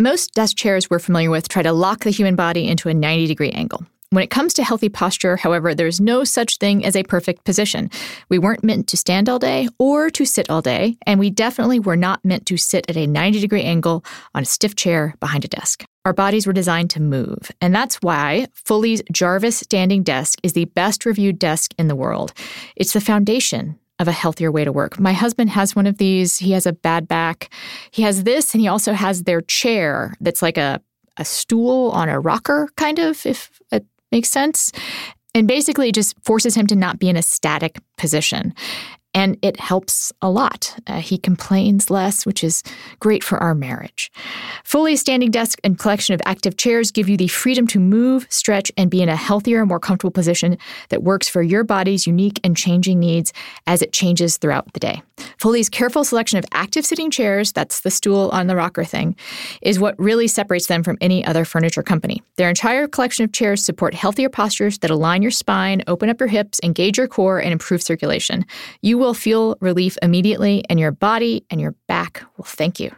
Most desk chairs we're familiar with try to lock the human body into a 90 degree angle. When it comes to healthy posture, however, there's no such thing as a perfect position. We weren't meant to stand all day or to sit all day, and we definitely were not meant to sit at a 90 degree angle on a stiff chair behind a desk. Our bodies were designed to move, and that's why Fully's Jarvis standing desk is the best reviewed desk in the world. It's the foundation of a healthier way to work. My husband has one of these. He has a bad back. He has this, and he also has their chair that's like a, a stool on a rocker, kind of, if it makes sense. And basically, just forces him to not be in a static position and it helps a lot. Uh, he complains less, which is great for our marriage. Fully standing desk and collection of active chairs give you the freedom to move, stretch, and be in a healthier, more comfortable position that works for your body's unique and changing needs as it changes throughout the day. Fully's careful selection of active sitting chairs, that's the stool on the rocker thing, is what really separates them from any other furniture company. Their entire collection of chairs support healthier postures that align your spine, open up your hips, engage your core, and improve circulation. You will feel relief immediately, and your body and your back will thank you.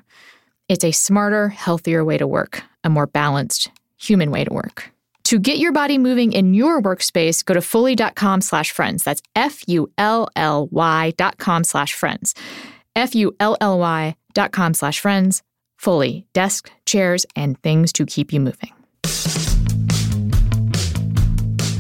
It's a smarter, healthier way to work, a more balanced, human way to work. To get your body moving in your workspace, go to fully.com slash friends. That's F-U-L-L-Y dot com slash friends. F-U-L-L-Y dot com slash friends. Fully. Desk, chairs, and things to keep you moving.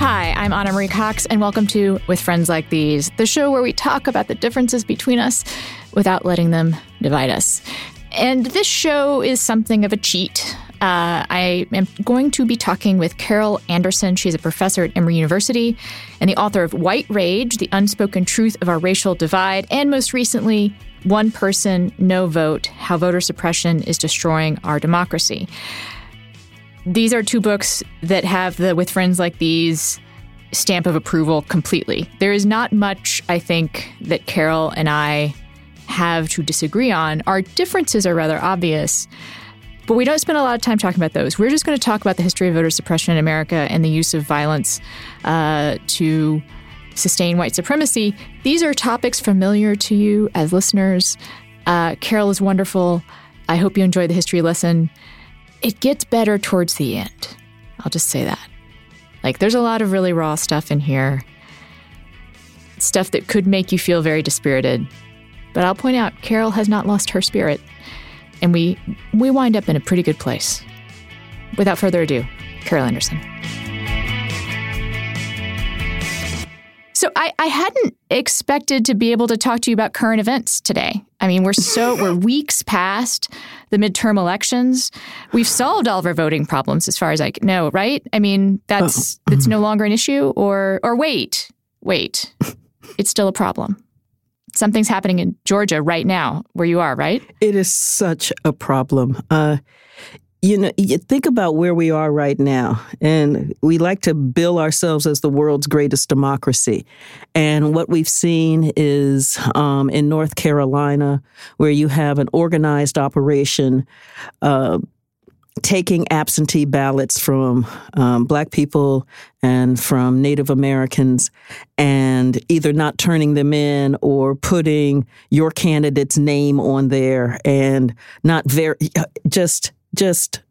Hi, I'm Ana Marie Cox, and welcome to With Friends Like These, the show where we talk about the differences between us without letting them divide us. And this show is something of a cheat. Uh, I am going to be talking with Carol Anderson. She's a professor at Emory University and the author of White Rage The Unspoken Truth of Our Racial Divide, and most recently, One Person, No Vote How Voter Suppression is Destroying Our Democracy. These are two books that have the With Friends Like These stamp of approval completely. There is not much, I think, that Carol and I have to disagree on. Our differences are rather obvious. But we don't spend a lot of time talking about those. We're just going to talk about the history of voter suppression in America and the use of violence uh, to sustain white supremacy. These are topics familiar to you as listeners. Uh, Carol is wonderful. I hope you enjoy the history lesson. It gets better towards the end. I'll just say that. Like, there's a lot of really raw stuff in here, stuff that could make you feel very dispirited. But I'll point out, Carol has not lost her spirit and we we wind up in a pretty good place. Without further ado, Carol Anderson. So I, I hadn't expected to be able to talk to you about current events today. I mean, we're so we're weeks past the midterm elections. We've solved all of our voting problems as far as I know, right? I mean, that's it's no longer an issue or or wait, wait. It's still a problem something's happening in Georgia right now, where you are, right? It is such a problem. Uh, you know, you think about where we are right now, and we like to bill ourselves as the world's greatest democracy. And what we've seen is um, in North Carolina, where you have an organized operation. Uh, taking absentee ballots from um, black people and from Native Americans and either not turning them in or putting your candidate's name on there and not very just just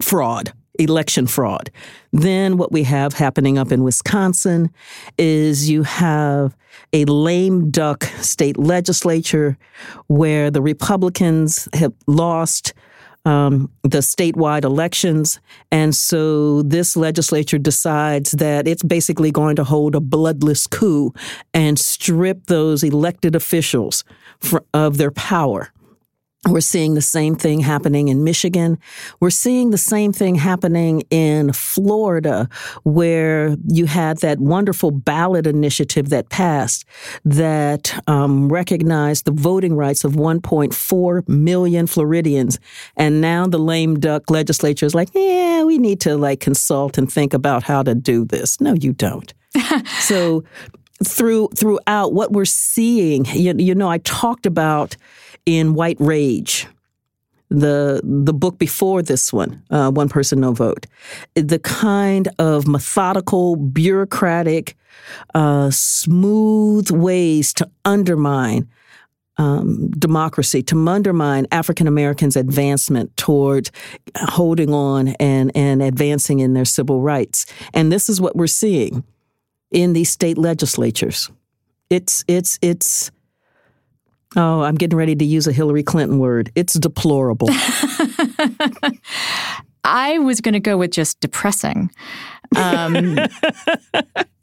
fraud election fraud. Then what we have happening up in Wisconsin is you have a lame duck state legislature where the Republicans have lost um, the statewide elections. And so this legislature decides that it's basically going to hold a bloodless coup and strip those elected officials for, of their power. We're seeing the same thing happening in Michigan. We're seeing the same thing happening in Florida, where you had that wonderful ballot initiative that passed that um, recognized the voting rights of 1.4 million Floridians. And now the lame duck legislature is like, yeah, we need to like consult and think about how to do this. No, you don't. so through throughout what we're seeing, you, you know, I talked about in White Rage, the the book before this one, uh, One Person No Vote, the kind of methodical, bureaucratic, uh, smooth ways to undermine um, democracy, to undermine African Americans' advancement toward holding on and and advancing in their civil rights, and this is what we're seeing in these state legislatures. It's it's it's Oh, I'm getting ready to use a Hillary Clinton word. It's deplorable. I was going to go with just depressing. Um,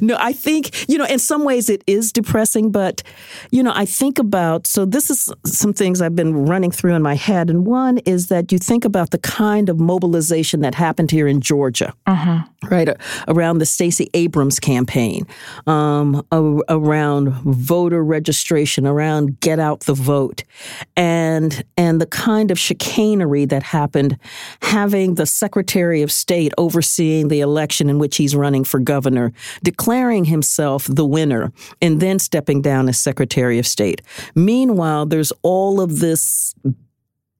no, I think, you know, in some ways it is depressing, but, you know, I think about, so this is some things I've been running through in my head. And one is that you think about the kind of mobilization that happened here in Georgia, uh-huh. right, around the Stacey Abrams campaign, um, around voter registration, around get out the vote, and, and the kind of chicanery that happened having the Secretary of State overseeing the election in which he's running for governor declaring himself the winner and then stepping down as Secretary of State. Meanwhile, there's all of this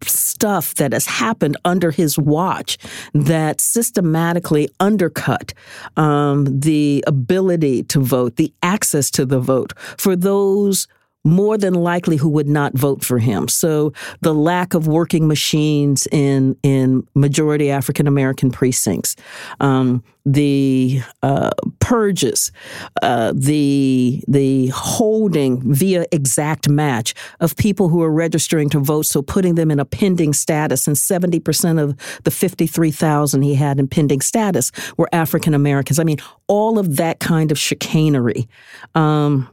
stuff that has happened under his watch that systematically undercut um, the ability to vote, the access to the vote for those more than likely who would not vote for him. So the lack of working machines in in majority African American precincts, um, the uh, purges, uh, the the holding via exact match of people who are registering to vote, so putting them in a pending status, and seventy percent of the fifty three thousand he had in pending status were African Americans. I mean, all of that kind of chicanery. Um,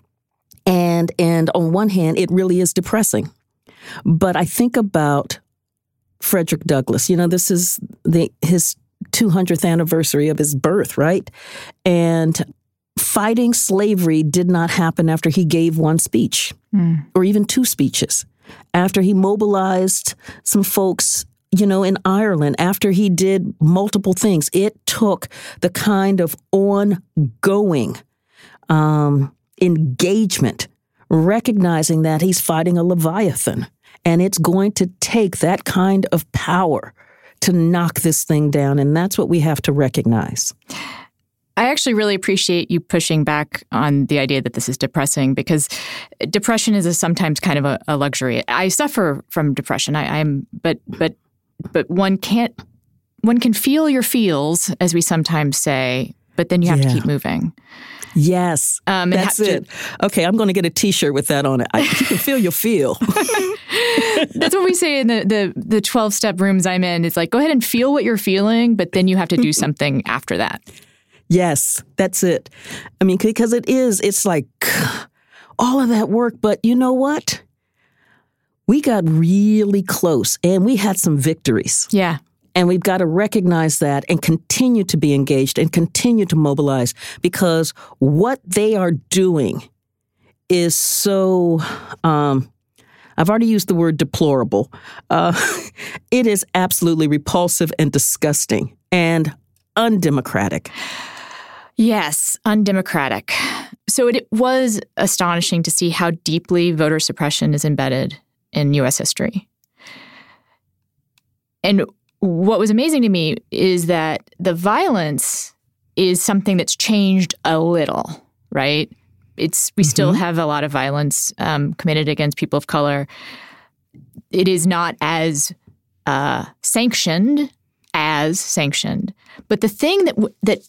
and and on one hand, it really is depressing. But I think about Frederick Douglass. You know, this is the his 200th anniversary of his birth, right? And fighting slavery did not happen after he gave one speech mm. or even two speeches. After he mobilized some folks you know, in Ireland, after he did multiple things, it took the kind of ongoing um, engagement, recognizing that he's fighting a Leviathan. And it's going to take that kind of power to knock this thing down. And that's what we have to recognize. I actually really appreciate you pushing back on the idea that this is depressing because depression is a, sometimes kind of a, a, luxury. I suffer from depression. I, am, but but but one can't. One can feel your feels, as we sometimes say, but then you have yeah. to keep moving. Yes, um, that's it. okay, I'm going to get a T-shirt with that on it. I, you can feel your feel. that's what we say in the the the 12 step rooms I'm in. It's like go ahead and feel what you're feeling, but then you have to do something after that. Yes, that's it. I mean, because it is. It's like all of that work, but you know what? We got really close, and we had some victories. Yeah. And we've got to recognize that and continue to be engaged and continue to mobilize because what they are doing is so, um, I've already used the word deplorable. Uh, it is absolutely repulsive and disgusting and undemocratic. Yes, undemocratic. So it was astonishing to see how deeply voter suppression is embedded in US history. And what was amazing to me is that the violence is something that's changed a little, right? It's we mm-hmm. still have a lot of violence um, committed against people of color. It is not as uh, sanctioned as sanctioned, but the thing that that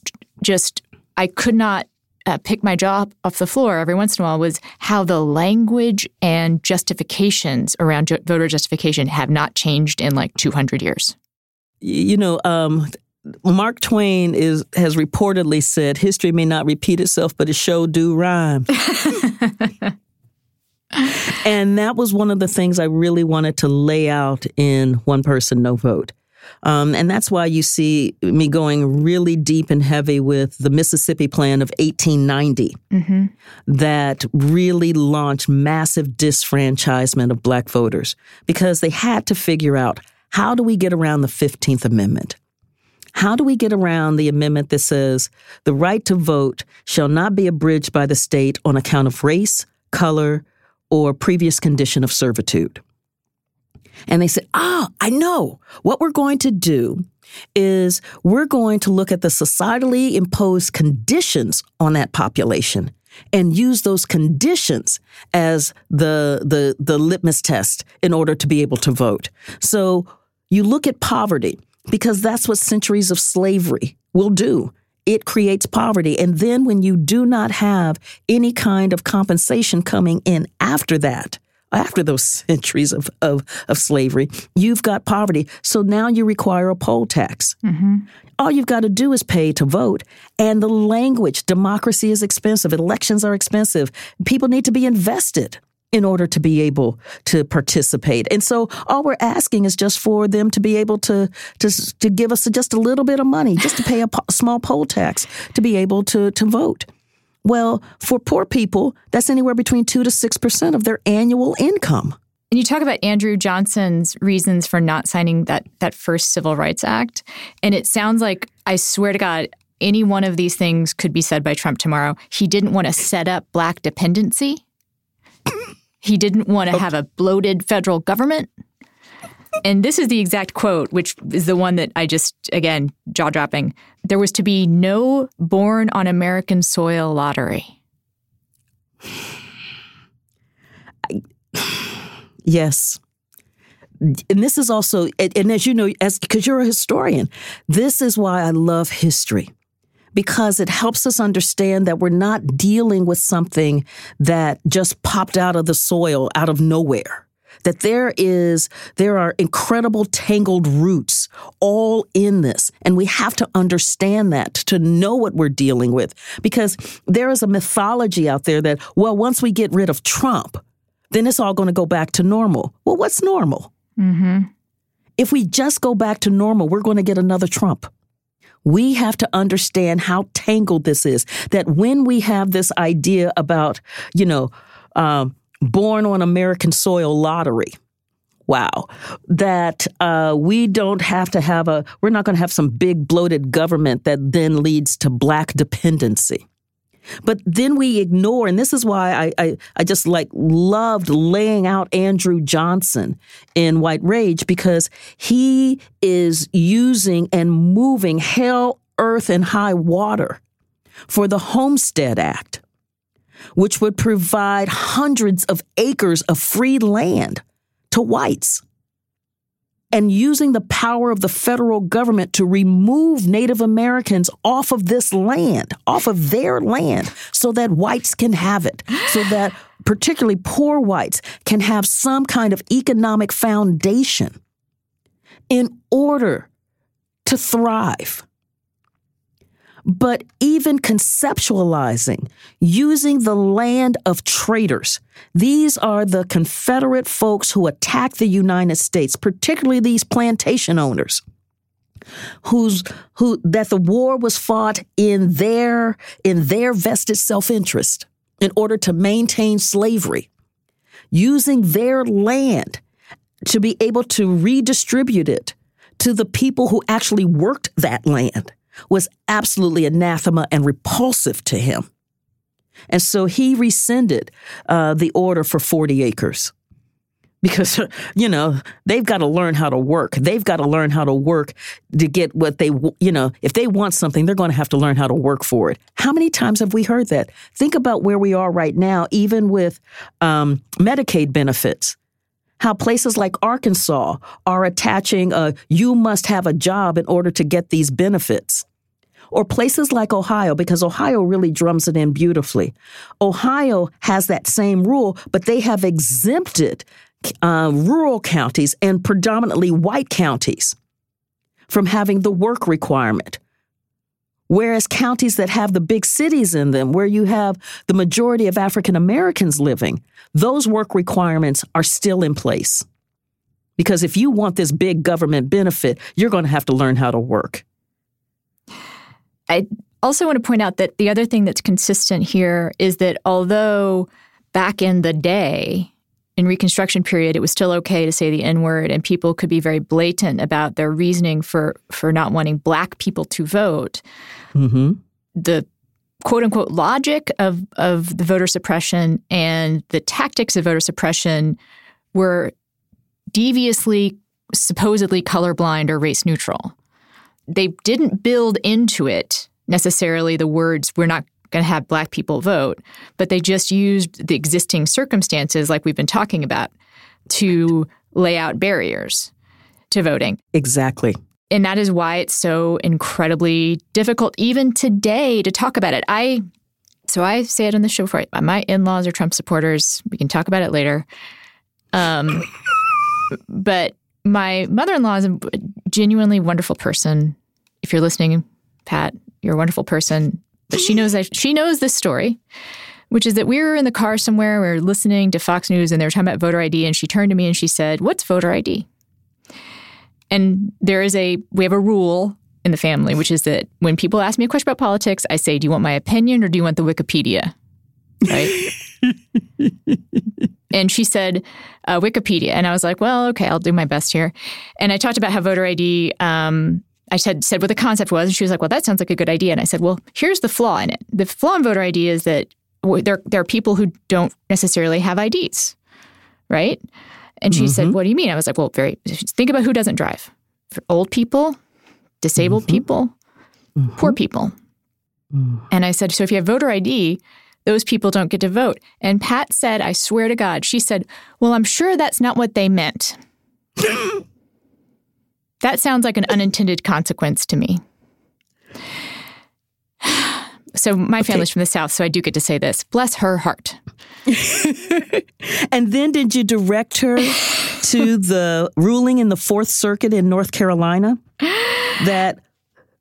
just I could not uh, pick my jaw off the floor every once in a while was how the language and justifications around ju- voter justification have not changed in like 200 years. You know, um, Mark Twain is has reportedly said, "History may not repeat itself, but it sure do rhyme." and that was one of the things I really wanted to lay out in One Person, No Vote. Um, and that's why you see me going really deep and heavy with the Mississippi Plan of 1890 mm-hmm. that really launched massive disfranchisement of black voters because they had to figure out how do we get around the 15th Amendment? How do we get around the amendment that says the right to vote shall not be abridged by the state on account of race, color, or previous condition of servitude? And they said, Ah, I know. What we're going to do is we're going to look at the societally imposed conditions on that population and use those conditions as the, the, the litmus test in order to be able to vote. So you look at poverty because that's what centuries of slavery will do. It creates poverty. And then when you do not have any kind of compensation coming in after that, after those centuries of, of, of slavery, you've got poverty. So now you require a poll tax. Mm-hmm. All you've got to do is pay to vote. And the language, democracy is expensive, elections are expensive. People need to be invested in order to be able to participate. And so all we're asking is just for them to be able to to to give us just a little bit of money, just to pay a po- small poll tax to be able to to vote. Well, for poor people, that's anywhere between 2 to 6% of their annual income. And you talk about Andrew Johnson's reasons for not signing that that first Civil Rights Act, and it sounds like I swear to God any one of these things could be said by Trump tomorrow. He didn't want to set up black dependency he didn't want to have a bloated federal government. And this is the exact quote, which is the one that I just, again, jaw dropping. There was to be no born on American soil lottery. Yes. And this is also, and as you know, as because you're a historian, this is why I love history because it helps us understand that we're not dealing with something that just popped out of the soil out of nowhere. That there is there are incredible tangled roots all in this. And we have to understand that to know what we're dealing with. Because there is a mythology out there that well once we get rid of trump then it's all going to go back to normal. Well what's normal? Mm-hmm. if we just go back to normal we're going to get another trump we have to understand how tangled this is. That when we have this idea about, you know, um, born on American soil lottery, wow, that uh, we don't have to have a, we're not going to have some big bloated government that then leads to black dependency. But then we ignore, and this is why I, I, I, just like loved laying out Andrew Johnson in White Rage because he is using and moving hell, earth, and high water for the Homestead Act, which would provide hundreds of acres of free land to whites and using the power of the federal government to remove Native Americans off of this land, off of their land, so that whites can have it, so that particularly poor whites can have some kind of economic foundation in order to thrive but even conceptualizing using the land of traitors. These are the Confederate folks who attacked the United States, particularly these plantation owners. Who's who that the war was fought in their in their vested self-interest in order to maintain slavery, using their land to be able to redistribute it to the people who actually worked that land was absolutely anathema and repulsive to him. And so he rescinded uh, the order for 40 acres because, you know, they've got to learn how to work. They've got to learn how to work to get what they, you know, if they want something, they're going to have to learn how to work for it. How many times have we heard that? Think about where we are right now, even with um, Medicaid benefits how places like Arkansas are attaching a you must have a job in order to get these benefits. Or places like Ohio, because Ohio really drums it in beautifully. Ohio has that same rule, but they have exempted uh, rural counties and predominantly white counties from having the work requirement. Whereas counties that have the big cities in them, where you have the majority of African Americans living, those work requirements are still in place. Because if you want this big government benefit, you're going to have to learn how to work. I also want to point out that the other thing that's consistent here is that although back in the day, in Reconstruction period, it was still okay to say the N word, and people could be very blatant about their reasoning for for not wanting black people to vote. Mm-hmm. The quote unquote logic of of the voter suppression and the tactics of voter suppression were deviously, supposedly colorblind or race neutral. They didn't build into it necessarily the words "we're not going to have black people vote, but they just used the existing circumstances, like we've been talking about, to lay out barriers to voting. Exactly. And that is why it's so incredibly difficult, even today, to talk about it. I so I say it on the show before. My in-laws are Trump supporters. We can talk about it later. Um, but my mother-in-law is a genuinely wonderful person. If you're listening, Pat, you're a wonderful person. But she knows that she knows this story, which is that we were in the car somewhere, we were listening to Fox News and they were talking about voter ID, and she turned to me and she said, What's voter ID? And there is a we have a rule in the family, which is that when people ask me a question about politics, I say, Do you want my opinion or do you want the Wikipedia? Right? and she said uh, Wikipedia, and I was like, "Well, okay, I'll do my best here." And I talked about how voter ID um, I said said what the concept was, and she was like, "Well, that sounds like a good idea." And I said, "Well, here's the flaw in it. The flaw in voter ID is that there there are people who don't necessarily have IDs, right?" And she mm-hmm. said, "What do you mean?" I was like, "Well, very think about who doesn't drive: For old people, disabled mm-hmm. people, mm-hmm. poor people." Mm. And I said, "So if you have voter ID." Those people don't get to vote. And Pat said, I swear to God, she said, Well, I'm sure that's not what they meant. That sounds like an unintended consequence to me. So my okay. family's from the South, so I do get to say this. Bless her heart. and then did you direct her to the ruling in the Fourth Circuit in North Carolina that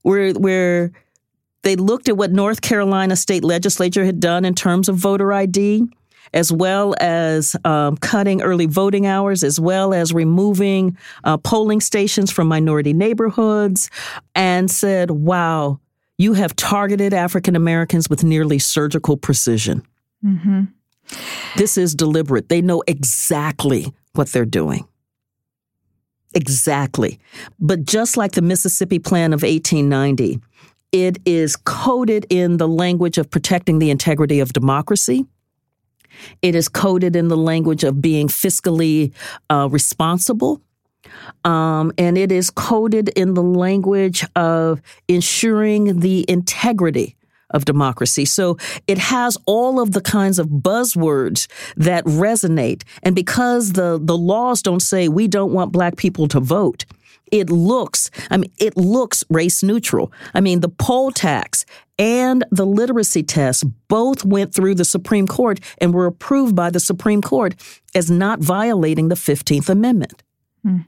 where where they looked at what North Carolina state legislature had done in terms of voter ID as well as um, cutting early voting hours, as well as removing uh, polling stations from minority neighborhoods, and said, wow, you have targeted African Americans with nearly surgical precision. Mm-hmm. This is deliberate. They know exactly what they're doing. Exactly. But just like the Mississippi Plan of 1890, it is coded in the language of protecting the integrity of democracy it is coded in the language of being fiscally uh, responsible. Um, and it is coded in the language of ensuring the integrity of democracy. So it has all of the kinds of buzzwords that resonate. And because the, the laws don't say we don't want black people to vote, it looks, I mean, it looks race neutral. I mean, the poll tax and the literacy test both went through the Supreme Court and were approved by the Supreme Court as not violating the 15th Amendment. Hmm.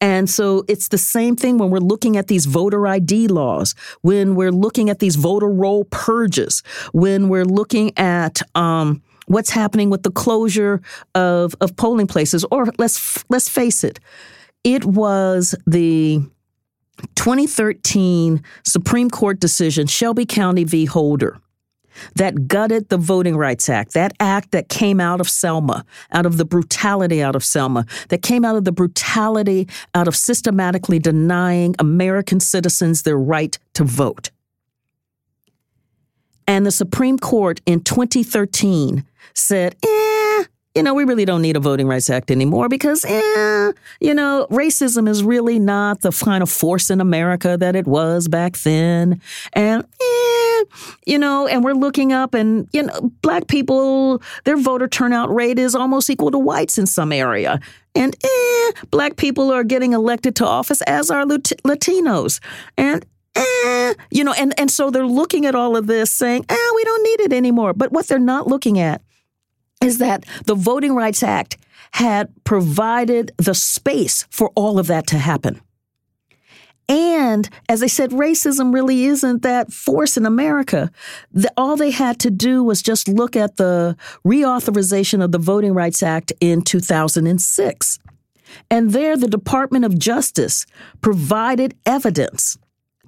And so it's the same thing when we're looking at these voter ID laws, when we're looking at these voter roll purges, when we're looking at um, what's happening with the closure of, of polling places, or let's let's face it, it was the 2013 Supreme Court decision, Shelby County v. Holder, that gutted the Voting Rights Act, that act that came out of Selma, out of the brutality out of Selma, that came out of the brutality out of systematically denying American citizens their right to vote. And the Supreme Court in 2013 said, eh, you know, we really don't need a Voting Rights Act anymore because, eh, you know, racism is really not the kind of force in America that it was back then. And, eh, you know, and we're looking up and, you know, black people, their voter turnout rate is almost equal to whites in some area. And, eh, black people are getting elected to office as are Latinos. And, eh, you know, and, and so they're looking at all of this saying, eh, we don't need it anymore. But what they're not looking at is that the Voting Rights Act had provided the space for all of that to happen. And as I said, racism really isn't that force in America. The, all they had to do was just look at the reauthorization of the Voting Rights Act in 2006. And there, the Department of Justice provided evidence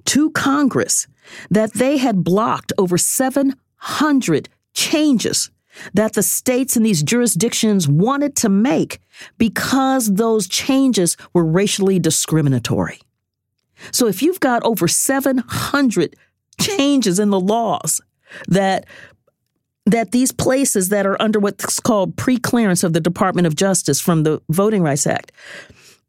to Congress that they had blocked over 700 changes that the states in these jurisdictions wanted to make because those changes were racially discriminatory. So if you've got over 700 changes in the laws that that these places that are under what's called pre-clearance of the Department of Justice from the Voting Rights Act,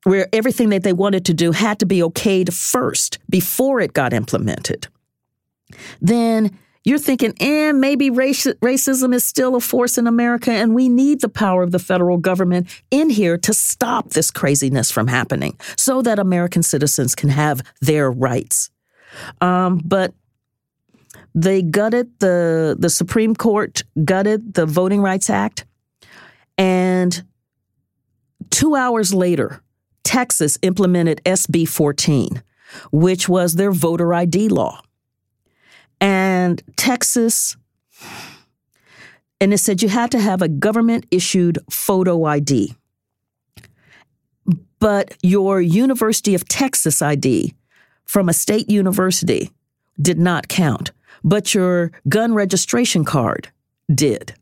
where everything that they wanted to do had to be okayed first before it got implemented, then you're thinking, eh, maybe raci- racism is still a force in America, and we need the power of the federal government in here to stop this craziness from happening so that American citizens can have their rights. Um, but they gutted the the Supreme Court gutted the Voting Rights Act, and two hours later, Texas implemented SB 14, which was their voter ID law. And Texas, and it said you had to have a government issued photo ID. But your University of Texas ID from a state university did not count, but your gun registration card did.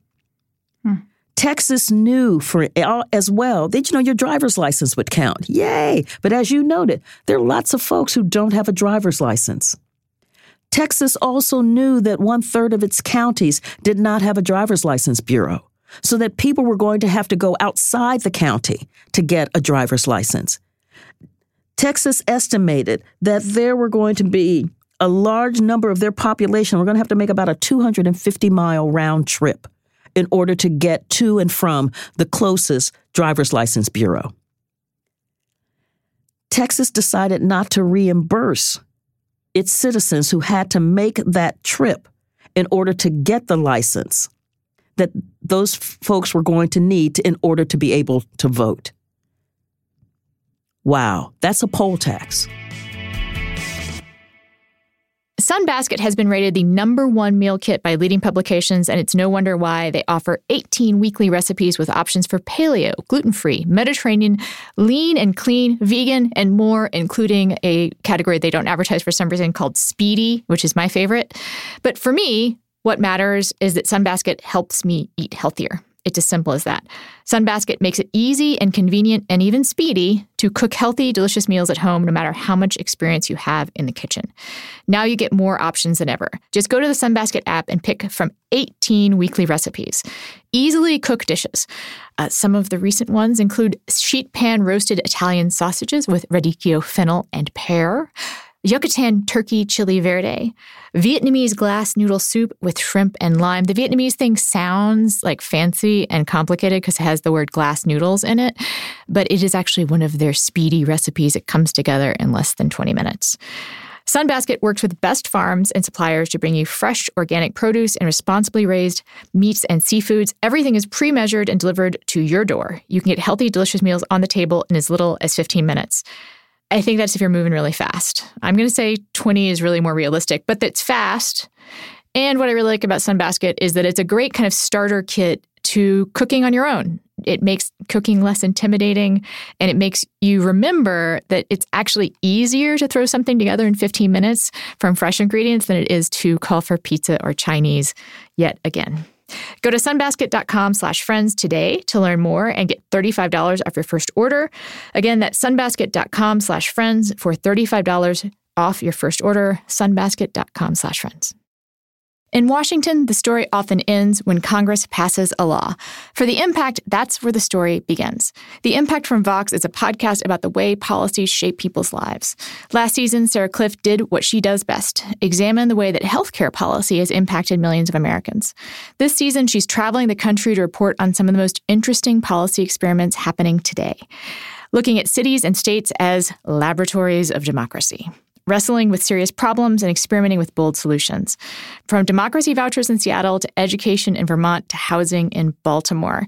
Hmm. Texas knew for as well. Did you know your driver's license would count? Yay! But as you noted, there are lots of folks who don't have a driver's license. Texas also knew that one third of its counties did not have a driver's license bureau, so that people were going to have to go outside the county to get a driver's license. Texas estimated that there were going to be a large number of their population were going to have to make about a 250 mile round trip in order to get to and from the closest driver's license bureau. Texas decided not to reimburse its citizens who had to make that trip in order to get the license that those folks were going to need to, in order to be able to vote. Wow, that's a poll tax. Sunbasket has been rated the number one meal kit by leading publications, and it's no wonder why they offer 18 weekly recipes with options for paleo, gluten free, Mediterranean, lean and clean, vegan, and more, including a category they don't advertise for some reason called Speedy, which is my favorite. But for me, what matters is that Sunbasket helps me eat healthier. It's as simple as that. Sunbasket makes it easy and convenient and even speedy to cook healthy, delicious meals at home, no matter how much experience you have in the kitchen. Now you get more options than ever. Just go to the Sunbasket app and pick from 18 weekly recipes. Easily cook dishes. Uh, some of the recent ones include sheet pan roasted Italian sausages with radicchio, fennel, and pear Yucatan turkey chili verde, Vietnamese glass noodle soup with shrimp and lime. The Vietnamese thing sounds like fancy and complicated because it has the word glass noodles in it, but it is actually one of their speedy recipes. It comes together in less than 20 minutes. Sunbasket works with best farms and suppliers to bring you fresh organic produce and responsibly raised meats and seafoods. Everything is pre measured and delivered to your door. You can get healthy, delicious meals on the table in as little as 15 minutes. I think that's if you're moving really fast. I'm going to say 20 is really more realistic, but that's fast. And what I really like about Sunbasket is that it's a great kind of starter kit to cooking on your own. It makes cooking less intimidating and it makes you remember that it's actually easier to throw something together in 15 minutes from fresh ingredients than it is to call for pizza or Chinese yet again. Go to sunbasket.com slash friends today to learn more and get $35 off your first order. Again, that's sunbasket.com slash friends for $35 off your first order. sunbasket.com slash friends. In Washington, the story often ends when Congress passes a law. For the impact, that's where the story begins. The Impact from Vox is a podcast about the way policies shape people's lives. Last season, Sarah Kliff did what she does best examine the way that healthcare policy has impacted millions of Americans. This season, she's traveling the country to report on some of the most interesting policy experiments happening today, looking at cities and states as laboratories of democracy. Wrestling with serious problems and experimenting with bold solutions. From democracy vouchers in Seattle to education in Vermont to housing in Baltimore.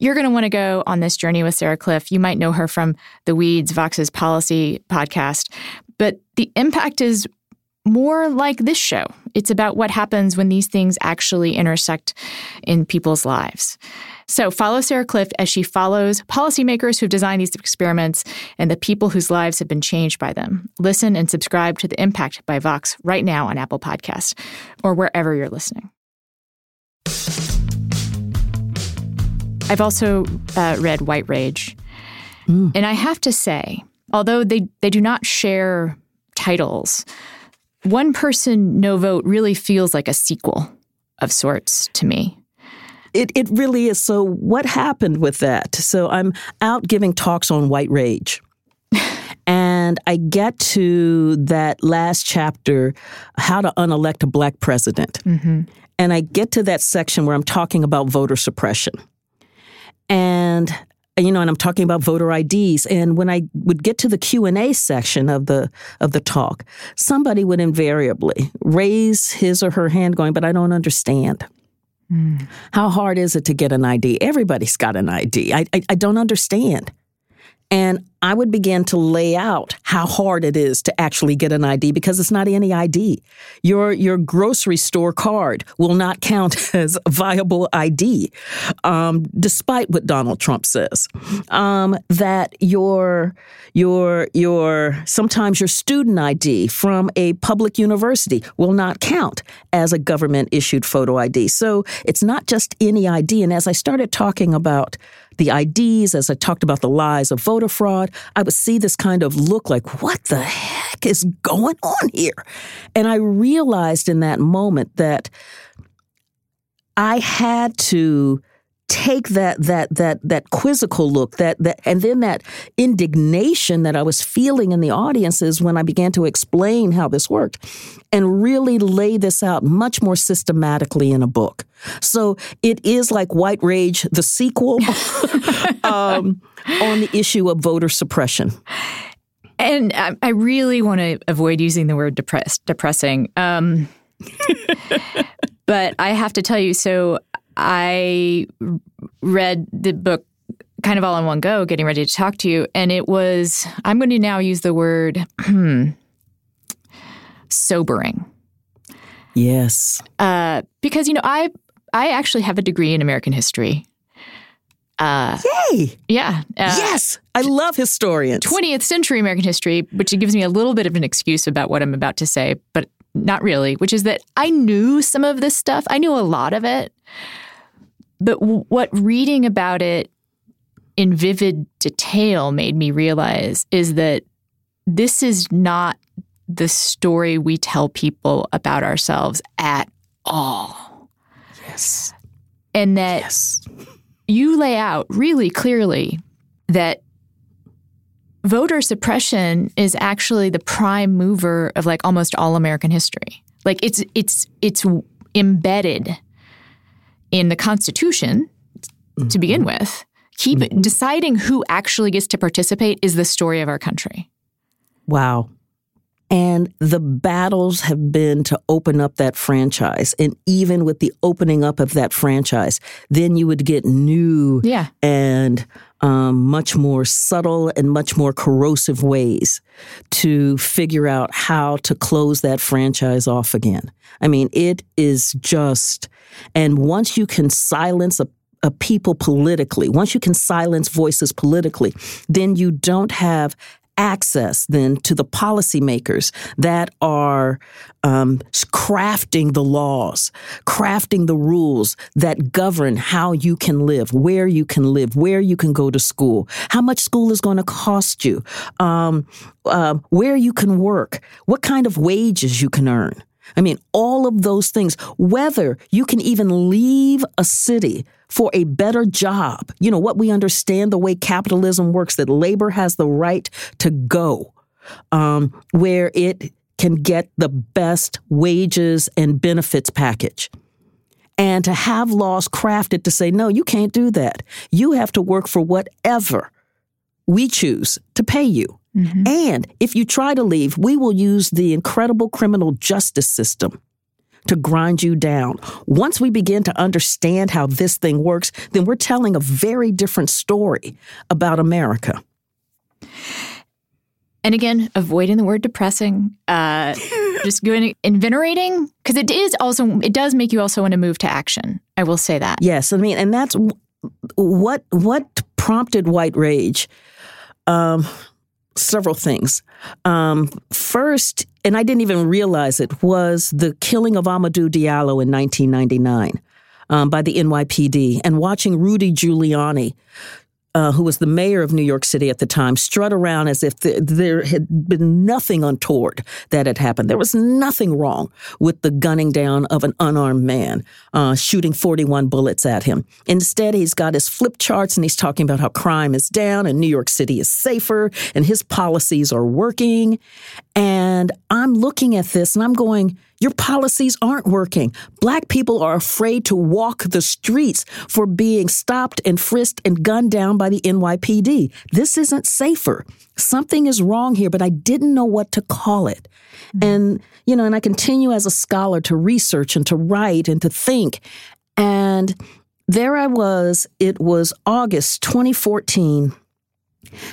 You're going to want to go on this journey with Sarah Kliff. You might know her from the Weeds, Vox's policy podcast, but the impact is more like this show. It's about what happens when these things actually intersect in people's lives. So follow Sarah Kliff as she follows policymakers who've designed these experiments and the people whose lives have been changed by them. Listen and subscribe to The Impact by Vox right now on Apple Podcasts or wherever you're listening. I've also uh, read White Rage. Mm. And I have to say, although they, they do not share titles, One Person, No Vote really feels like a sequel of sorts to me. It, it really is. So, what happened with that? So, I'm out giving talks on white rage. and I get to that last chapter, how to unelect a black president. Mm-hmm. And I get to that section where I'm talking about voter suppression. And you know, and I'm talking about voter IDs. And when I would get to the Q and A section of the of the talk, somebody would invariably raise his or her hand, going, "But I don't understand." Mm. How hard is it to get an ID? Everybody's got an ID. I, I, I don't understand. And I would begin to lay out how hard it is to actually get an ID because it's not any ID. Your your grocery store card will not count as a viable ID, um, despite what Donald Trump says. Um, that your your your sometimes your student ID from a public university will not count as a government issued photo ID. So it's not just any ID. And as I started talking about the IDs, as I talked about the lies of voter fraud, I would see this kind of look like, what the heck is going on here? And I realized in that moment that I had to take that that that that quizzical look that that and then that indignation that I was feeling in the audiences when I began to explain how this worked and really lay this out much more systematically in a book. So it is like White Rage the sequel um, on the issue of voter suppression. And I, really want to avoid using the word depressed depressing. Um, but I have to tell you so I read the book kind of all in one go, getting ready to talk to you. And it was, I'm going to now use the word sobering. Yes. Uh, because, you know, I, I actually have a degree in American history. Uh, Yay! Yeah. Uh, yes. I love historians. 20th century American history, which gives me a little bit of an excuse about what I'm about to say, but not really, which is that I knew some of this stuff. I knew a lot of it. But w- what reading about it in vivid detail made me realize is that this is not the story we tell people about ourselves at all. Yes. And that yes. you lay out really clearly that voter suppression is actually the prime mover of like almost all American history. Like it's it's it's embedded in the Constitution mm-hmm. to begin with. Keep mm-hmm. deciding who actually gets to participate is the story of our country. Wow. And the battles have been to open up that franchise. And even with the opening up of that franchise, then you would get new yeah. and um, much more subtle and much more corrosive ways to figure out how to close that franchise off again. I mean, it is just, and once you can silence a a people politically, once you can silence voices politically, then you don't have access then to the policymakers that are um, crafting the laws, crafting the rules that govern how you can live, where you can live, where you can go to school, how much school is going to cost you, um, uh, where you can work, what kind of wages you can earn. I mean, all of those things, whether you can even leave a city for a better job. You know, what we understand the way capitalism works, that labor has the right to go um, where it can get the best wages and benefits package. And to have laws crafted to say, no, you can't do that. You have to work for whatever we choose to pay you. Mm-hmm. And if you try to leave, we will use the incredible criminal justice system to grind you down. Once we begin to understand how this thing works, then we're telling a very different story about America. And again, avoiding the word depressing, uh, just going invigorating, because it is also it does make you also want to move to action. I will say that. Yes, I mean, and that's what what prompted white rage. Um, several things. Um, first, and I didn't even realize it, was the killing of Amadou Diallo in 1999 um, by the NYPD and watching Rudy Giuliani uh, who was the mayor of New York City at the time, strut around as if th- there had been nothing untoward that had happened. There was nothing wrong with the gunning down of an unarmed man, uh, shooting 41 bullets at him. Instead, he's got his flip charts and he's talking about how crime is down and New York City is safer and his policies are working. And I'm looking at this and I'm going, your policies aren't working. Black people are afraid to walk the streets for being stopped and frisked and gunned down by the NYPD. This isn't safer. Something is wrong here, but I didn't know what to call it. Mm-hmm. And, you know, and I continue as a scholar to research and to write and to think. And there I was, it was August 2014,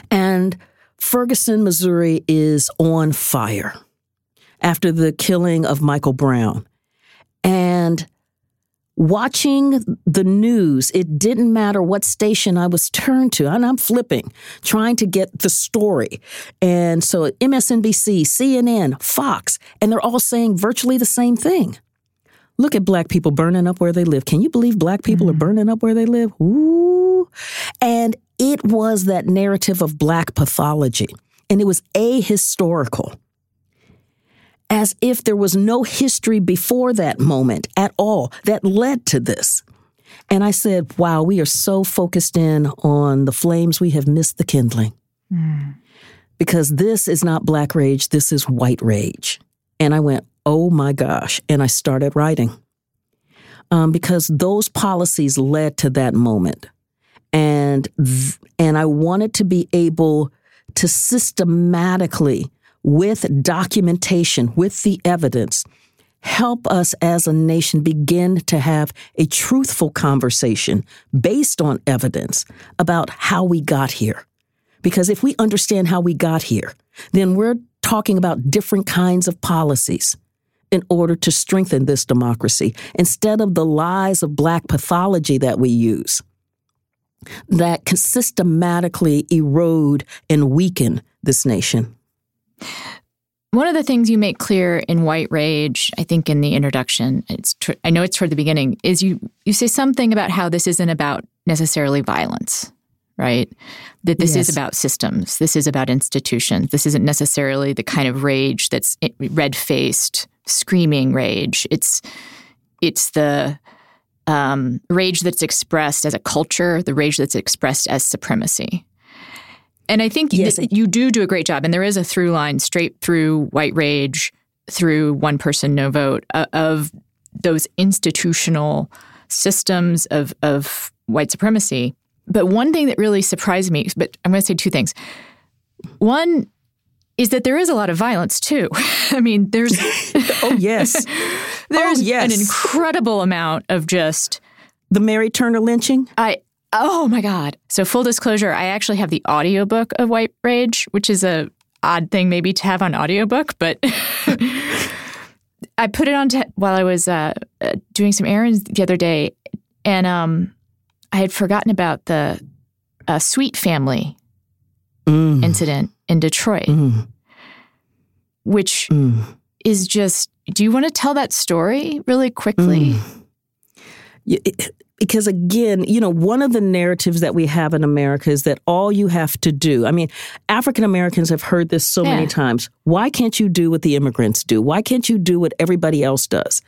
and Ferguson, Missouri is on fire after the killing of Michael Brown. And watching the news, it didn't matter what station I was turned to, and I'm flipping, trying to get the story. And so MSNBC, CNN, Fox, and they're all saying virtually the same thing. Look at black people burning up where they live. Can you believe black people mm-hmm. are burning up where they live? Ooh. And it was that narrative of black pathology, and it was ahistorical as if there was no history before that moment at all that led to this. And I said, wow, we are so focused in on the flames, we have missed the kindling. Mm. Because this is not black rage, this is white rage. And I went, oh my gosh. And I started writing. Um, because those policies led to that moment. And, th- and I wanted to be able to systematically with documentation, with the evidence, help us as a nation begin to have a truthful conversation based on evidence about how we got here. Because if we understand how we got here, then we're talking about different kinds of policies in order to strengthen this democracy instead of the lies of black pathology that we use that can systematically erode and weaken this nation. One of the things you make clear in White Rage, I think in the introduction, it's tr- I know it's toward the beginning, is you you say something about how this isn't about necessarily violence, right? That this yes. is about systems. This is about institutions. This isn't necessarily the kind of rage that's red faced, screaming rage. It's it's the um, rage that's expressed as a culture, the rage that's expressed as supremacy. And I think yes. th- you do do a great job. And there is a through line straight through white rage, through one person, no vote, uh, of those institutional systems of, of white supremacy. But one thing that really surprised me, but I'm going to say two things. One is that there is a lot of violence too. I mean, there's oh yes, there's oh, yes. an incredible amount of just the Mary Turner lynching. I Oh my God. So, full disclosure, I actually have the audiobook of White Rage, which is a odd thing maybe to have on audiobook, but I put it on while I was uh, uh, doing some errands the other day, and um, I had forgotten about the uh, Sweet Family mm. incident in Detroit, mm. which mm. is just. Do you want to tell that story really quickly? Mm. It, because again, you know, one of the narratives that we have in America is that all you have to do, I mean, African Americans have heard this so yeah. many times. Why can't you do what the immigrants do? Why can't you do what everybody else does?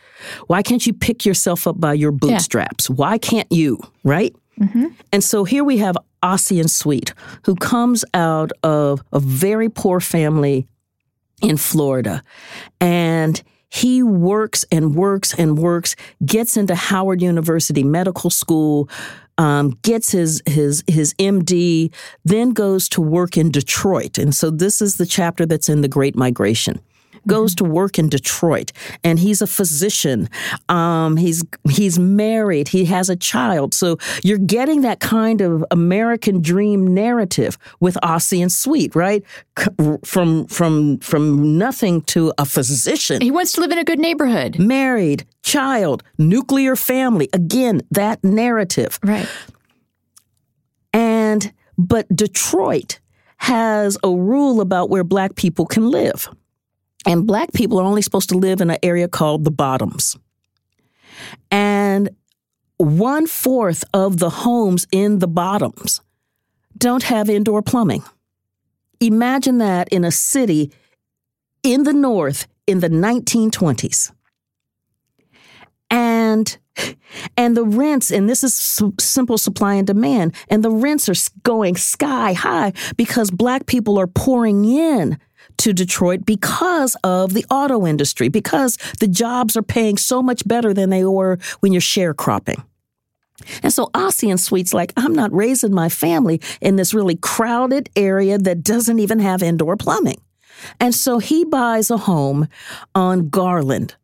Why can't you pick yourself up by your bootstraps? Yeah. Why can't you, right? Mm-hmm. And so here we have Ossian Sweet, who comes out of a very poor family in Florida. And he works and works and works, gets into Howard University Medical School, um, gets his his his MD, then goes to work in Detroit, and so this is the chapter that's in the Great Migration goes to work in Detroit, and he's a physician. Um, he's he's married. He has a child. So you're getting that kind of American dream narrative with Ossian Sweet, right? From from from nothing to a physician. He wants to live in a good neighborhood. Married, child, nuclear family. Again, that narrative. Right. And but Detroit has a rule about where black people can live. And black people are only supposed to live in an area called the bottoms. And one fourth of the homes in the bottoms don't have indoor plumbing. Imagine that in a city in the north in the 1920s. And and the rents, and this is simple supply and demand, and the rents are going sky high because black people are pouring in to Detroit because of the auto industry, because the jobs are paying so much better than they were when you're sharecropping. And so Ossian Sweet's like, I'm not raising my family in this really crowded area that doesn't even have indoor plumbing. And so he buys a home on Garland.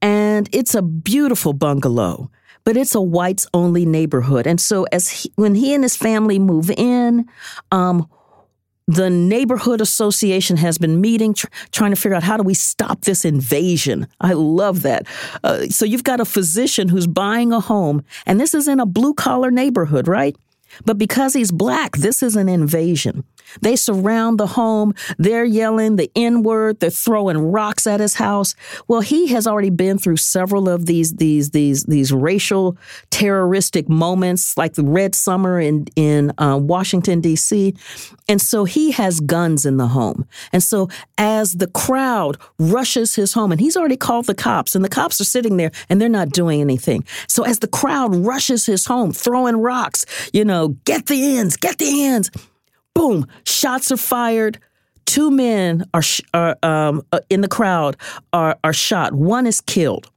And it's a beautiful bungalow, but it's a whites only neighborhood. And so as he, when he and his family move in, um, the neighborhood association has been meeting, tr- trying to figure out how do we stop this invasion. I love that. Uh, so you've got a physician who's buying a home, and this is in a blue collar neighborhood, right? But because he's black, this is an invasion. They surround the home. They're yelling the N word. They're throwing rocks at his house. Well, he has already been through several of these these these these racial terroristic moments, like the Red Summer in in uh, Washington D.C. And so he has guns in the home. And so as the crowd rushes his home, and he's already called the cops, and the cops are sitting there and they're not doing anything. So as the crowd rushes his home, throwing rocks, you know, get the ends, get the ends boom, shots are fired. Two men are, are um, uh, in the crowd are, are shot. One is killed.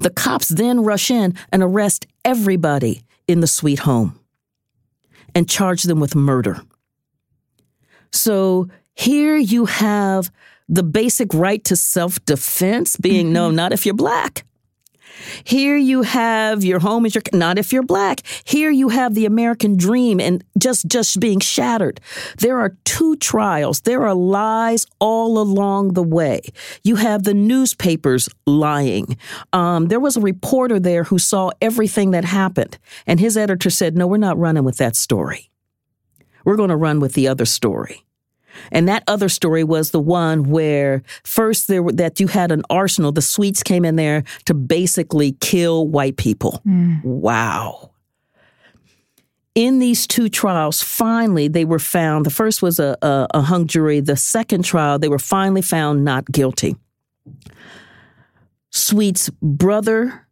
The cops then rush in and arrest everybody in the sweet home and charge them with murder. So here you have the basic right to self defense being mm-hmm. no, not if you're black. Here you have your home is your not if you're black. Here you have the American dream and just just being shattered. There are two trials. There are lies all along the way. You have the newspapers lying. Um, there was a reporter there who saw everything that happened, and his editor said, "No, we're not running with that story. We're going to run with the other story." And that other story was the one where first there were, that you had an arsenal. The Sweets came in there to basically kill white people. Mm. Wow. In these two trials, finally they were found. The first was a, a, a hung jury. The second trial, they were finally found not guilty. Sweet's brother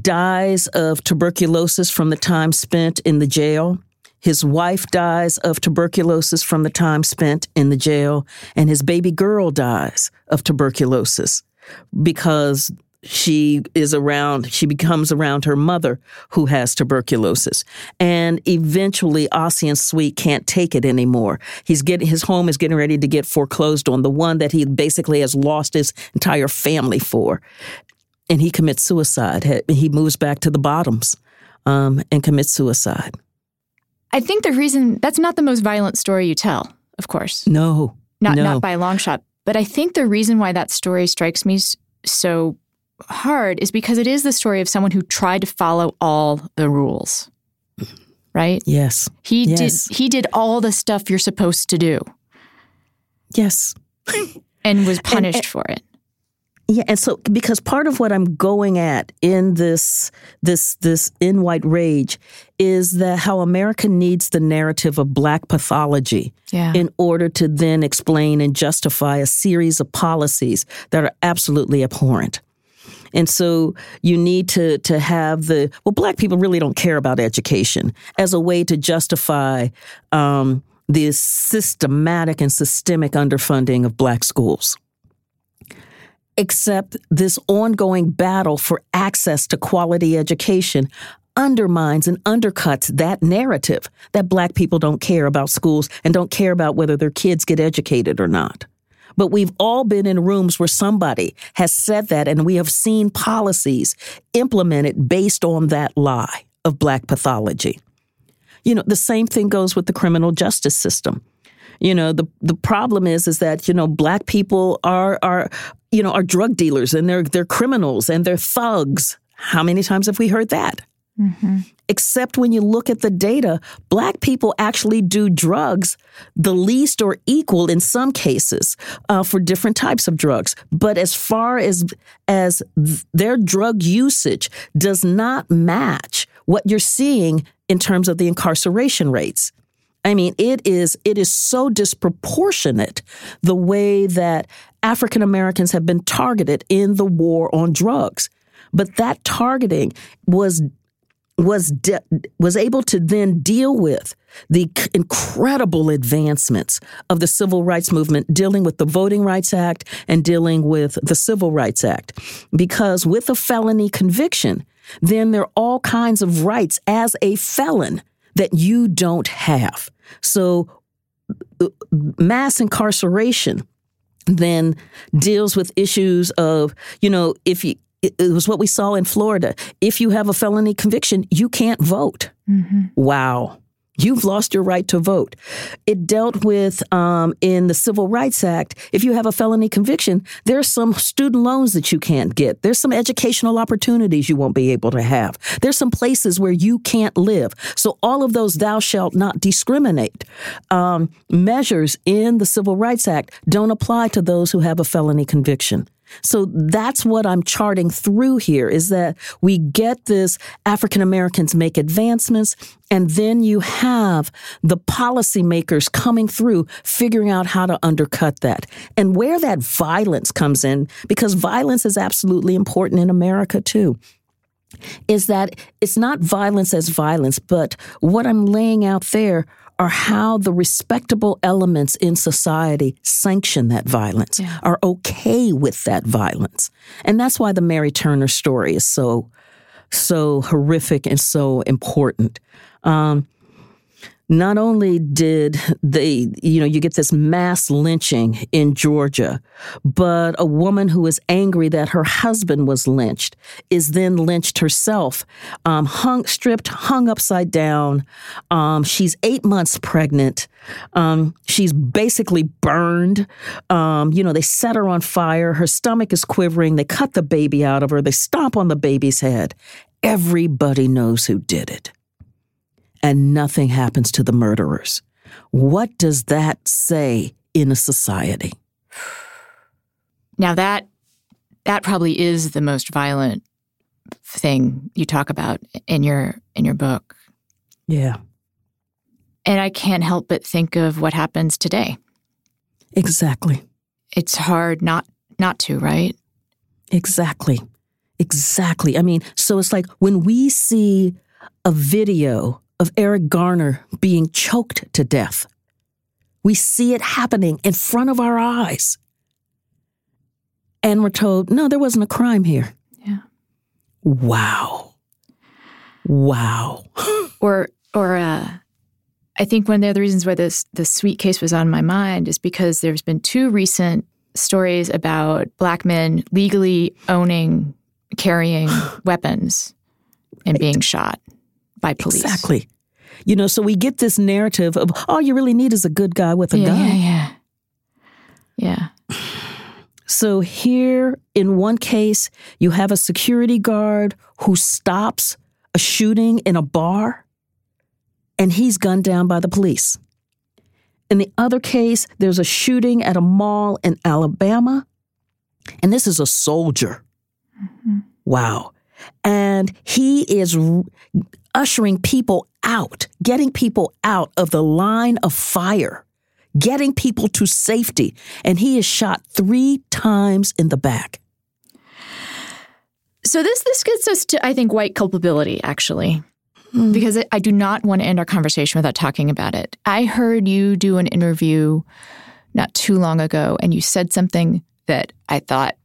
dies of tuberculosis from the time spent in the jail. His wife dies of tuberculosis from the time spent in the jail, and his baby girl dies of tuberculosis because she is around, she becomes around her mother who has tuberculosis. And eventually Ossian Sweet can't take it anymore. He's getting, his home is getting ready to get foreclosed on, the one that he basically has lost his entire family for. And he commits suicide. He moves back to the bottoms um, and commits suicide. I think the reason that's not the most violent story you tell, of course. No. Not no. not by a long shot. But I think the reason why that story strikes me so hard is because it is the story of someone who tried to follow all the rules. Right? Yes. He yes. did he did all the stuff you're supposed to do. Yes. and was punished and, and, for it. Yeah, and so because part of what I'm going at in this this this in white rage is that how America needs the narrative of black pathology yeah. in order to then explain and justify a series of policies that are absolutely abhorrent. And so you need to to have the well, black people really don't care about education as a way to justify um, the systematic and systemic underfunding of black schools except this ongoing battle for access to quality education undermines and undercuts that narrative that black people don't care about schools and don't care about whether their kids get educated or not. But we've all been in rooms where somebody has said that, and we have seen policies implemented based on that lie of black pathology. You know, the same thing goes with the criminal justice system. You know, the the problem is is that, you know, black people are are you know, are drug dealers and they're they're criminals and they're thugs. How many times have we heard that? Mm-hmm. Except when you look at the data, black people actually do drugs the least or equal in some cases uh, for different types of drugs. But as far as as their drug usage does not match what you're seeing in terms of the incarceration rates. I mean, it is it is so disproportionate the way that African Americans have been targeted in the war on drugs. But that targeting was was de- was able to then deal with the incredible advancements of the civil rights movement dealing with the voting rights act and dealing with the civil rights act because with a felony conviction then there are all kinds of rights as a felon that you don't have so uh, mass incarceration then deals with issues of you know if you it, was what we saw in Florida. If you have a felony conviction, you can't vote. Mm-hmm. Wow. You've lost your right to vote. It dealt with um, in the Civil Rights Act. If you have a felony conviction, there's some student loans that you can't get. There's some educational opportunities you won't be able to have. There's some places where you can't live. So all of those "thou shalt not discriminate" um, measures in the Civil Rights Act don't apply to those who have a felony conviction. So that's what I'm charting through here is that we get this African Americans make advancements and then you have the policymakers coming through figuring out how to undercut that. And where that violence comes in because violence is absolutely important in America too is that it's not violence as violence but what I'm laying out there are how the respectable elements in society sanction that violence, yeah. are okay with that violence. And that's why the Mary Turner story is so, so horrific and so important. Um, not only did they, you know, you get this mass lynching in Georgia, but a woman who is angry that her husband was lynched is then lynched herself, um, hung, stripped, hung upside down. Um, she's eight months pregnant. Um, she's basically burned. Um, you know, they set her on fire. Her stomach is quivering. They cut the baby out of her. They stomp on the baby's head. Everybody knows who did it and nothing happens to the murderers. What does that say in a society? Now that that probably is the most violent thing you talk about in your in your book. Yeah. And I can't help but think of what happens today. Exactly. It's hard not not to, right? Exactly. Exactly. I mean, so it's like when we see a video of Eric Garner being choked to death. We see it happening in front of our eyes. And we're told, no, there wasn't a crime here. Yeah. Wow. Wow. or, or, uh, I think one of the reasons why this the sweet case was on my mind is because there's been two recent stories about black men legally owning, carrying weapons and being shot by police. Exactly. You know, so we get this narrative of all you really need is a good guy with a yeah, gun. Yeah, yeah. Yeah. So here in one case, you have a security guard who stops a shooting in a bar and he's gunned down by the police. In the other case, there's a shooting at a mall in Alabama, and this is a soldier. Mm-hmm. Wow. And he is ushering people out, getting people out of the line of fire, getting people to safety. And he is shot three times in the back. So this this gets us to I think white culpability actually. Mm. Because I do not want to end our conversation without talking about it. I heard you do an interview not too long ago and you said something that I thought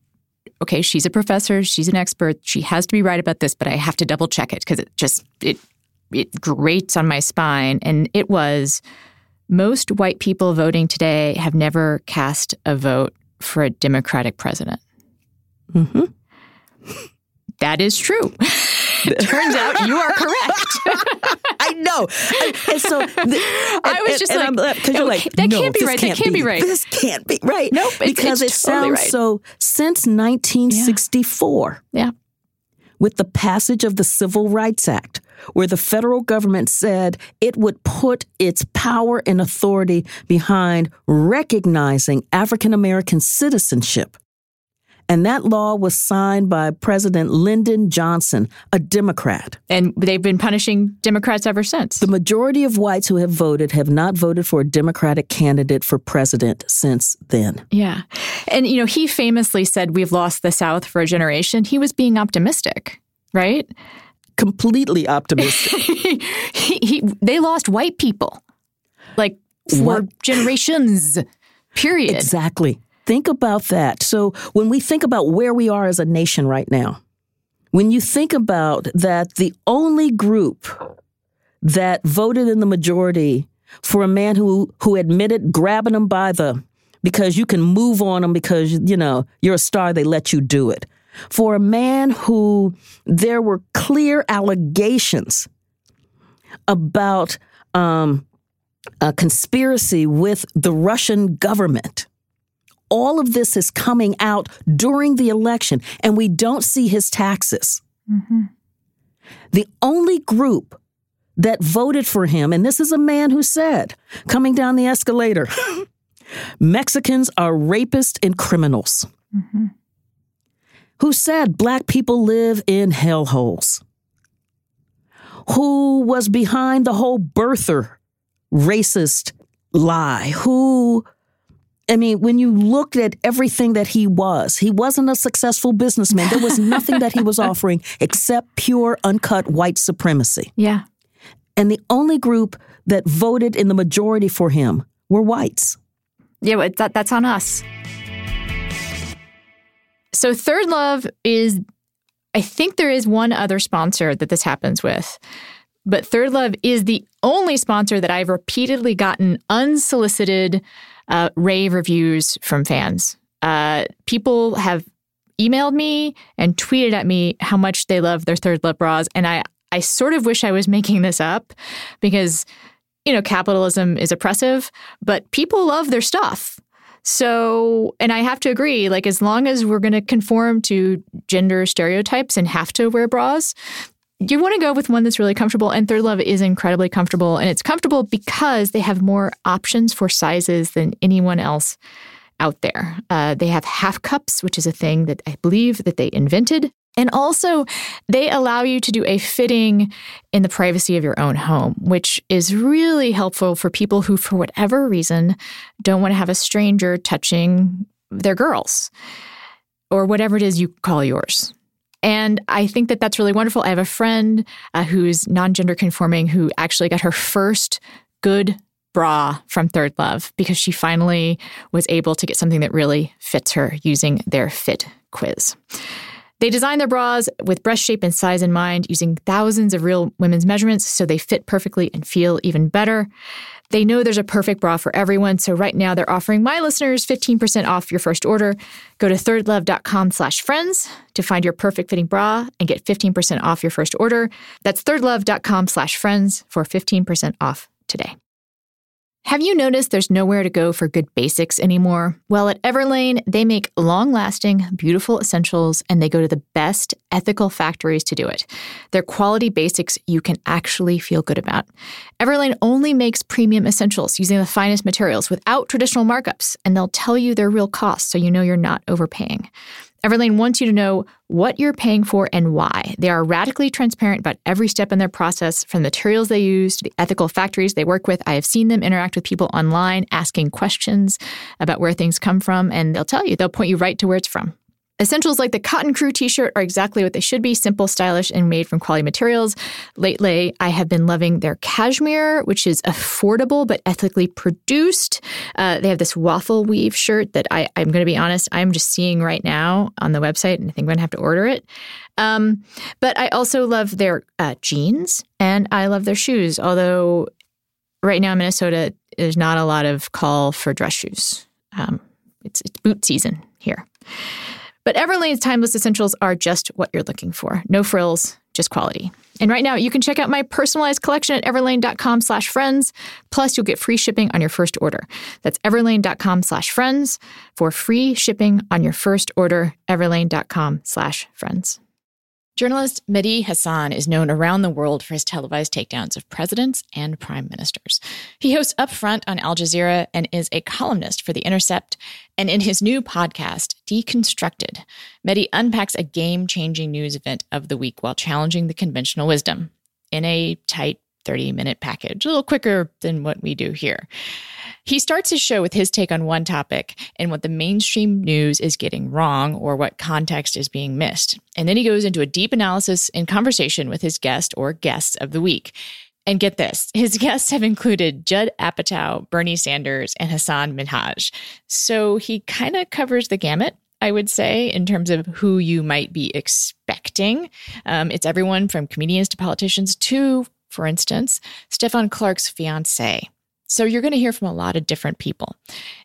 okay, she's a professor, she's an expert, she has to be right about this, but I have to double check it because it just it it grates on my spine. And it was most white people voting today have never cast a vote for a Democratic president. Mm-hmm. That is true. Turns out you are correct. I know. And so the, I was just and, like, because you're like, that no, can't be right. That can't be right. This can't be right. Nope. It's, because it's it totally sounds right. so since 1964 Yeah. with the passage of the Civil Rights Act, where the federal government said it would put its power and authority behind recognizing African American citizenship. And that law was signed by President Lyndon Johnson, a Democrat. And they've been punishing Democrats ever since. The majority of whites who have voted have not voted for a Democratic candidate for president since then. Yeah. And, you know, he famously said, We've lost the South for a generation. He was being optimistic, right? Completely optimistic. he, he, they lost white people, like for What? generations, period. Exactly. Think about that. So, when we think about where we are as a nation right now, when you think about that, the only group that voted in the majority for a man who who admitted grabbing them by the because you can move on them because you know you're a star, they let you do it. For a man who there were clear allegations about um, a conspiracy with the Russian government all of this is coming out during the election, and we don't see his taxes. Mm-hmm. The only group that voted for him, and this is a man who said, coming down the escalator, Mexicans are rapists and criminals. Mm-hmm. Who said black people live in hellholes? Who was behind the whole birther racist lie? Who I mean, when you looked at everything that he was, he wasn't a successful businessman. There was nothing that he was offering except pure, uncut white supremacy. Yeah. And the only group that voted in the majority for him were whites. Yeah, but that, that's on us. So, ThirdLove is, I think there is one other sponsor that this happens with, but ThirdLove is the only sponsor that I've repeatedly gotten unsolicited uh, rave reviews from fans. Uh, people have emailed me and tweeted at me how much they love their ThirdLove bras, and I, I sort of wish I was making this up because, you know, capitalism is oppressive, but people love their stuff. So, and I have to agree, like, as long as we're going to conform to gender stereotypes and have to wear bras, you want to go with one that's really comfortable. And ThirdLove is incredibly comfortable. And it's comfortable because they have more options for sizes than anyone else out there. Uh, they have half cups, which is a thing that I believe that they invented. And also, they allow you to do a fitting in the privacy of your own home, which is really helpful for people who, for whatever reason, don't want to have a stranger touching their girls or whatever it is you call yours. And I think that that's really wonderful. I have a friend uh, who's non gender conforming who actually got her first good bra from ThirdLove because she finally was able to get something that really fits her using their fit quiz. They design their bras with breast shape and size in mind, using thousands of real women's measurements so they fit perfectly and feel even better. They know there's a perfect bra for everyone, so right now they're offering my listeners 15% off your first order. Go to thirdlove.com slash friends to find your perfect fitting bra and get 15% off your first order. That's thirdlove.com slash friends for 15% off today. Have you noticed there's nowhere to go for good basics anymore? Well, at Everlane, they make long lasting, beautiful essentials and they go to the best ethical factories to do it. They're quality basics you can actually feel good about. Everlane only makes premium essentials using the finest materials without traditional markups, and they'll tell you their real cost so you know you're not overpaying. Everlane wants you to know what you're paying for and why. They are radically transparent about every step in their process, from the materials they use to the ethical factories they work with. I have seen them interact with people online, asking questions about where things come from, and they'll tell you, they'll point you right to where it's from. Essentials like the Cotton Crew t shirt are exactly what they should be simple, stylish, and made from quality materials. Lately, I have been loving their cashmere, which is affordable but ethically produced. Uh, they have this waffle weave shirt that I, I'm going to be honest, I'm just seeing right now on the website, and I think I'm going to have to order it. Um, but I also love their uh, jeans and I love their shoes, although right now in Minnesota, there's not a lot of call for dress shoes. Um, it's, it's boot season here. But Everlane's timeless essentials are just what you're looking for. No frills, just quality. And right now, you can check out my personalized collection at everlane.com slash friends. Plus, you'll get free shipping on your first order. That's everlane.com slash friends for free shipping on your first order, everlane.com slash friends. Journalist Mehdi Hasan is known around the world for his televised takedowns of presidents and prime ministers. He hosts Upfront on Al Jazeera and is a columnist for The Intercept. And in his new podcast, Deconstructed, Mehdi unpacks a game changing news event of the week while challenging the conventional wisdom in a tight 30 minute package, a little quicker than what we do here. He starts his show with his take on one topic and what the mainstream news is getting wrong or what context is being missed. And then he goes into a deep analysis and conversation with his guest or guests of the week. And get this, his guests have included Judd Apatow, Bernie Sanders, and Hasan Minhaj. So he kind of covers the gamut I would say, in terms of who you might be expecting. Um, it's everyone from comedians to politicians to, for instance, Stephon Clark's fiance. So you're going to hear from a lot of different people.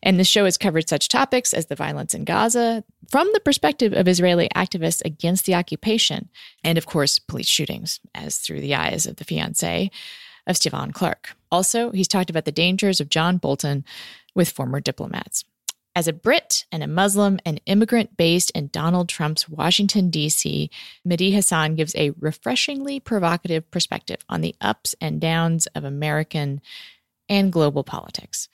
And the show has covered such topics as the violence in Gaza from the perspective of Israeli activists against the occupation, and of course, police shootings, as through the eyes of the fiance of Stephon Clark. Also, he's talked about the dangers of John Bolton with former diplomats. As a Brit and a Muslim and immigrant based in Donald Trump's Washington, D.C., Mehdi Hasan gives a refreshingly provocative perspective on the ups and downs of American and global politics.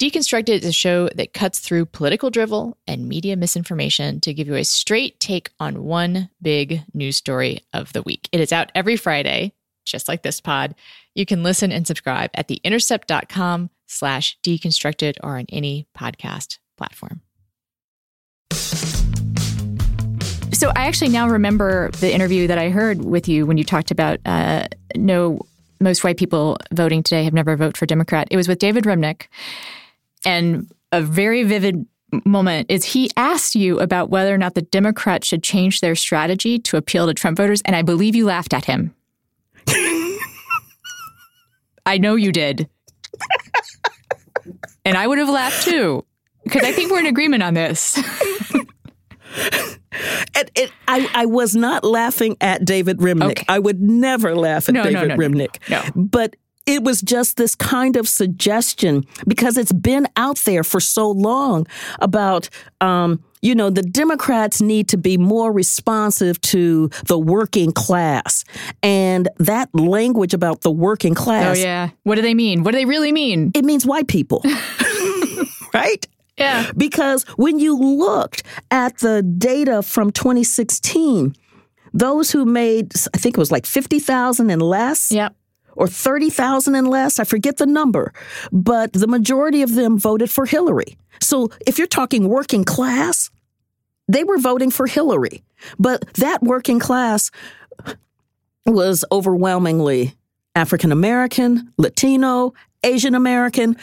Deconstructed is a show that cuts through political drivel and media misinformation to give you a straight take on one big news story of the week. It is out every Friday, just like this pod. You can listen and subscribe at theintercept.com slash deconstructed or on any podcast platform. So I actually now remember the interview that I heard with you when you talked about uh, no most white people voting today have never voted for Democrat. It was with David Remnick. And a very vivid moment is he asked you about whether or not the Democrats should change their strategy to appeal to Trump voters. And I believe you laughed at him. I know you did. and I would have laughed too, because I think we're in agreement on this. And, and I, I was not laughing at David Remnick. Okay. I would never laugh at no, David no, no, Remnick. No. But it was just this kind of suggestion because it's been out there for so long about, um, you know, the Democrats need to be more responsive to the working class. And that language about the working class. Oh, yeah. What do they mean? What do they really mean? It means white people. right? Yeah. Because when you looked at the data from 2016, those who made, I think it was like 50,000 and less. Yep. Or 30,000 and less, I forget the number, but the majority of them voted for Hillary. So if you're talking working class, they were voting for Hillary. But that working class was overwhelmingly African American, Latino, Asian American,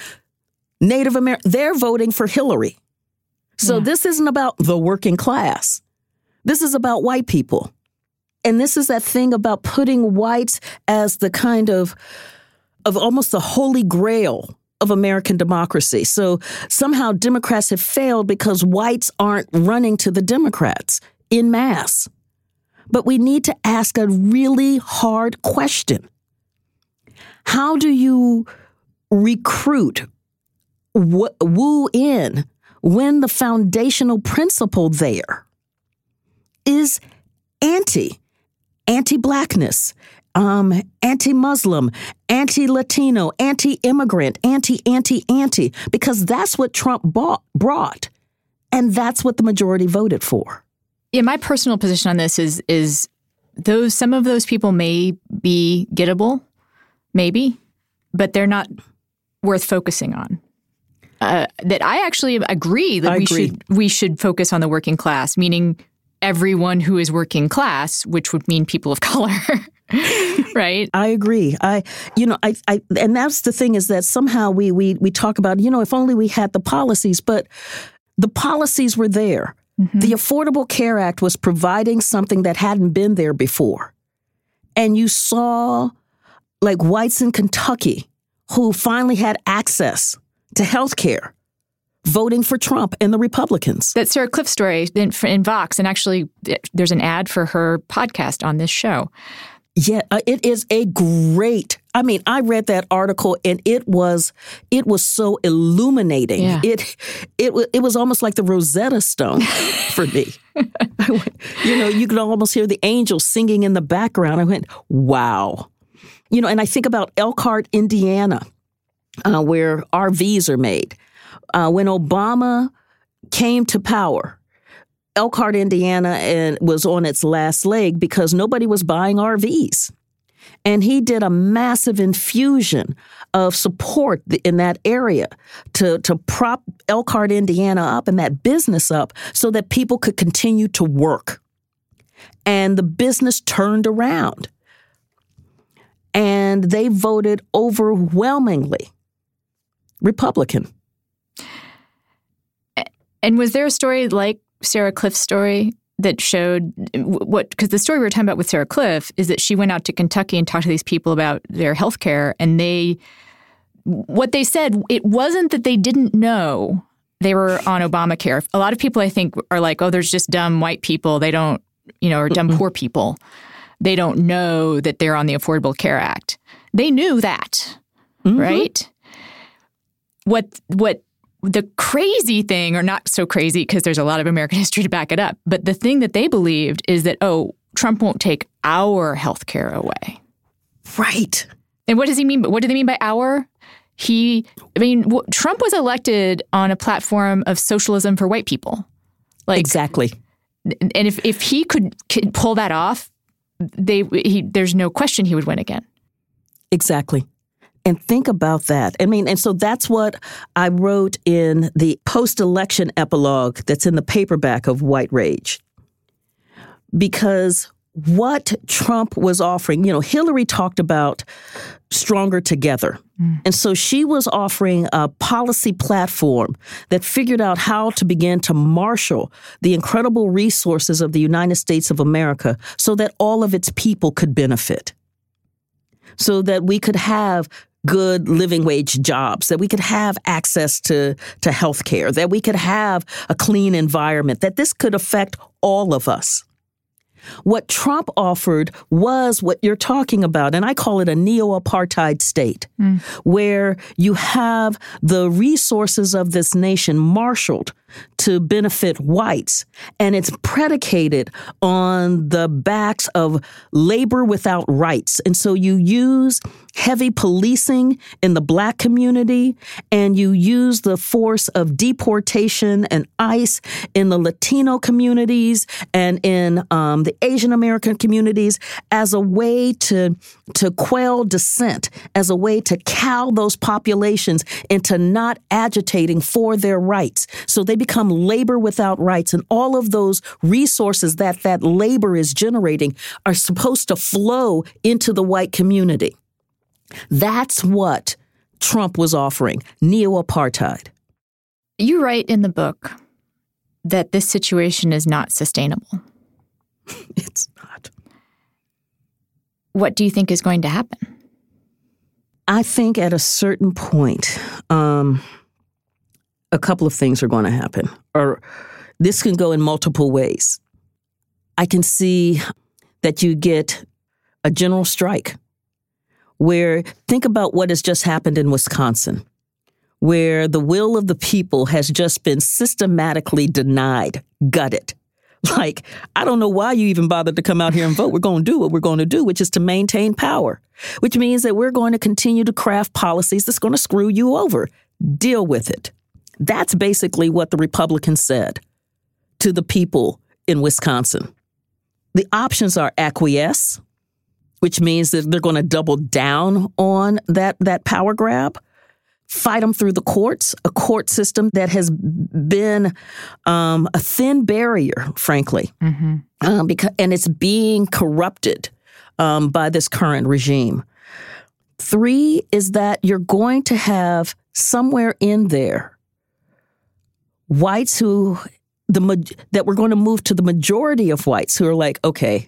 Native American, they're voting for Hillary. So yeah. this isn't about the working class. This is about white people. And this is that thing about putting whites as the kind of of almost the holy grail of American democracy. So somehow Democrats have failed because whites aren't running to the Democrats in mass. But we need to ask a really hard question. How do you recruit woo in when the foundational principle there is anti, anti blackness, um, anti Muslim, anti Latino, anti immigrant, anti, anti, anti, because that's what Trump bought, brought. And that's what the majority voted for. Yeah, my personal position on this is is those some of those people may be gettable, maybe, but they're not worth focusing on uh, that I actually agree that I we agree. should we should focus on the working class, meaning everyone who is working class, which would mean people of color. right? I agree. I, you know, I, I, and that's the thing is that somehow we we we talk about, you know, if only we had the policies, but the policies were there. Mm-hmm. The Affordable Care Act was providing something that hadn't been there before, and you saw, like whites in Kentucky, who finally had access to health care voting for Trump and the Republicans. That Sarah Kliff story in, in Vox, and actually, there's an ad for her podcast on this show. Yeah, uh, it is a great. I mean, I read that article and it was it was so illuminating. Yeah. It it it was almost like the Rosetta Stone for me. you know, you could almost hear the angels singing in the background. I went, "Wow." You know, and I think about Elkhart, Indiana, uh, where RVs are made. Uh, when Obama came to power, Elkhart, Indiana, and was on its last leg because nobody was buying RVs. And he did a massive infusion of support in that area to, to prop Elkhart, Indiana up and that business up so that people could continue to work. And the business turned around. And they voted overwhelmingly Republican. And was there a story like Sarah Kliff's story that showed what because the story we were talking about with Sarah Kliff is that she went out to Kentucky and talked to these people about their health care and they what they said it wasn't that they didn't know they were on Obamacare. A lot of people I think are like, oh, there's just dumb white people. They don't, you know, or dumb poor people. They don't know that they're on the Affordable Care Act. They knew that, mm-hmm. right? What what the crazy thing, or not so crazy because there's a lot of American history to back it up, but the thing that they believed is that, oh, Trump won't take our health care away. Right. And what does he mean? What do they mean by our? He, I mean, Trump was elected on a platform of socialism for white people. Like exactly. And if if he could, could pull that off, they he, there's no question he would win again. Exactly. And think about that. I mean, and so that's what I wrote in the post election epilogue that's in the paperback of White Rage. Because what Trump was offering, you know, Hillary talked about stronger together. Mm. And so she was offering a policy platform that figured out how to begin to marshal the incredible resources of the United States of America so that all of its people could benefit. So that we could have good living wage jobs, that we could have access to, to health care, that we could have a clean environment, that this could affect all of us. What Trump offered was what you're talking about, and I call it a neo apartheid state, mm. where you have the resources of this nation marshaled to benefit whites. And it's predicated on the backs of labor without rights. And so you use heavy policing in the black community and you use the force of deportation and ICE in the Latino communities and in um, the Asian American communities as a way to, to quell dissent, as a way to cow those populations into not agitating for their rights. So they become labor without rights. And all of those resources that that labor is generating are supposed to flow into the white community. That's what Trump was offering neo apartheid. You write in the book that this situation is not sustainable. it's not. What do you think is going to happen? I think at a certain point, um, a couple of things are going to happen, or this can go in multiple ways. I can see that you get a general strike where think about what has just happened in Wisconsin, where the will of the people has just been systematically denied, gutted. Like, I don't know why you even bothered to come out here and vote. We're going to do what we're going to do, which is to maintain power, which means that we're going to continue to craft policies that's going to screw you over. Deal with it. That's basically what the Republicans said to the people in Wisconsin. The options are acquiesce, which means that they're going to double down on that, that power grab. fight them through the courts, a court system that has been um, a thin barrier, frankly, mm-hmm. um, because and it's being corrupted um, by this current regime. Three is that you're going to have somewhere in there whites who the that we're going to move to the majority of whites who are like, okay,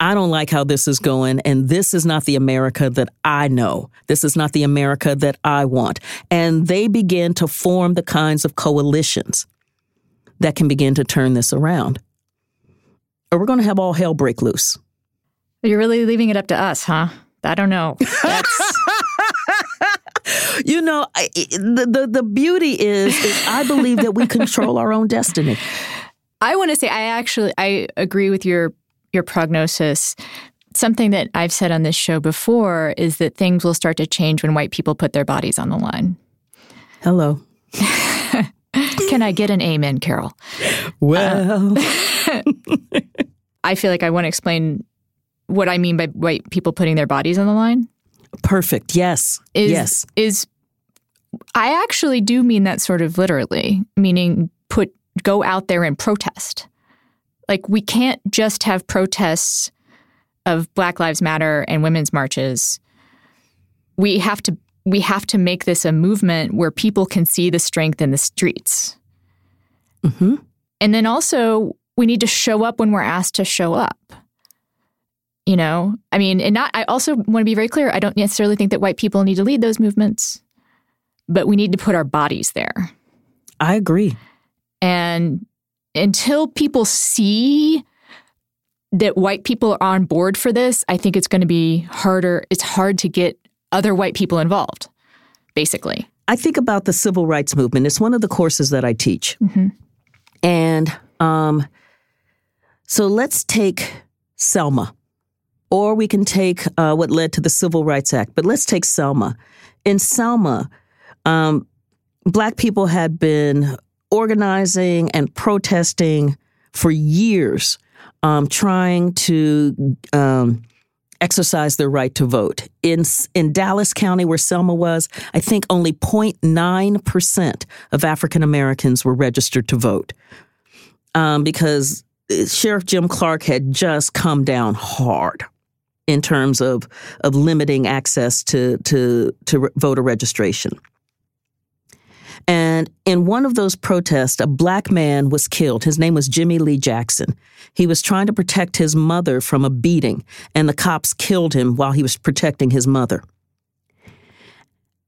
I don't like how this is going, and this is not the America that I know. This is not the America that I want. And they begin to form the kinds of coalitions that can begin to turn this around. Or we're going to have all hell break loose. You're really leaving it up to us, huh? I don't know. you know, I, the, the the beauty is, is I believe that we control our own destiny. I want to say I actually I agree with your your prognosis. Something that I've said on this show before is that things will start to change when white people put their bodies on the line. Hello. Can I get an amen, Carol? Well, uh, I feel like I want to explain what I mean by white people putting their bodies on the line. Perfect. Yes. Is, yes. Is I actually do mean that sort of literally, meaning put go out there and protest. Like we can't just have protests of Black Lives Matter and women's marches. We have to we have to make this a movement where people can see the strength in the streets. Mm-hmm. And then also we need to show up when we're asked to show up you know i mean and not i also want to be very clear i don't necessarily think that white people need to lead those movements but we need to put our bodies there i agree and until people see that white people are on board for this i think it's going to be harder it's hard to get other white people involved basically i think about the civil rights movement it's one of the courses that i teach mm-hmm. and um, so let's take selma or we can take uh, what led to the Civil Rights Act. But let's take Selma. In Selma, um, Black people had been organizing and protesting for years, um, trying to um, exercise their right to vote. In in Dallas County, where Selma was, I think only 0.9 percent of African Americans were registered to vote, um, because uh, Sheriff Jim Clark had just come down hard in terms of of limiting access to to to voter registration. And in one of those protests, a black man was killed. His name was Jimmy Lee Jackson. He was trying to protect his mother from a beating, and the cops killed him while he was protecting his mother.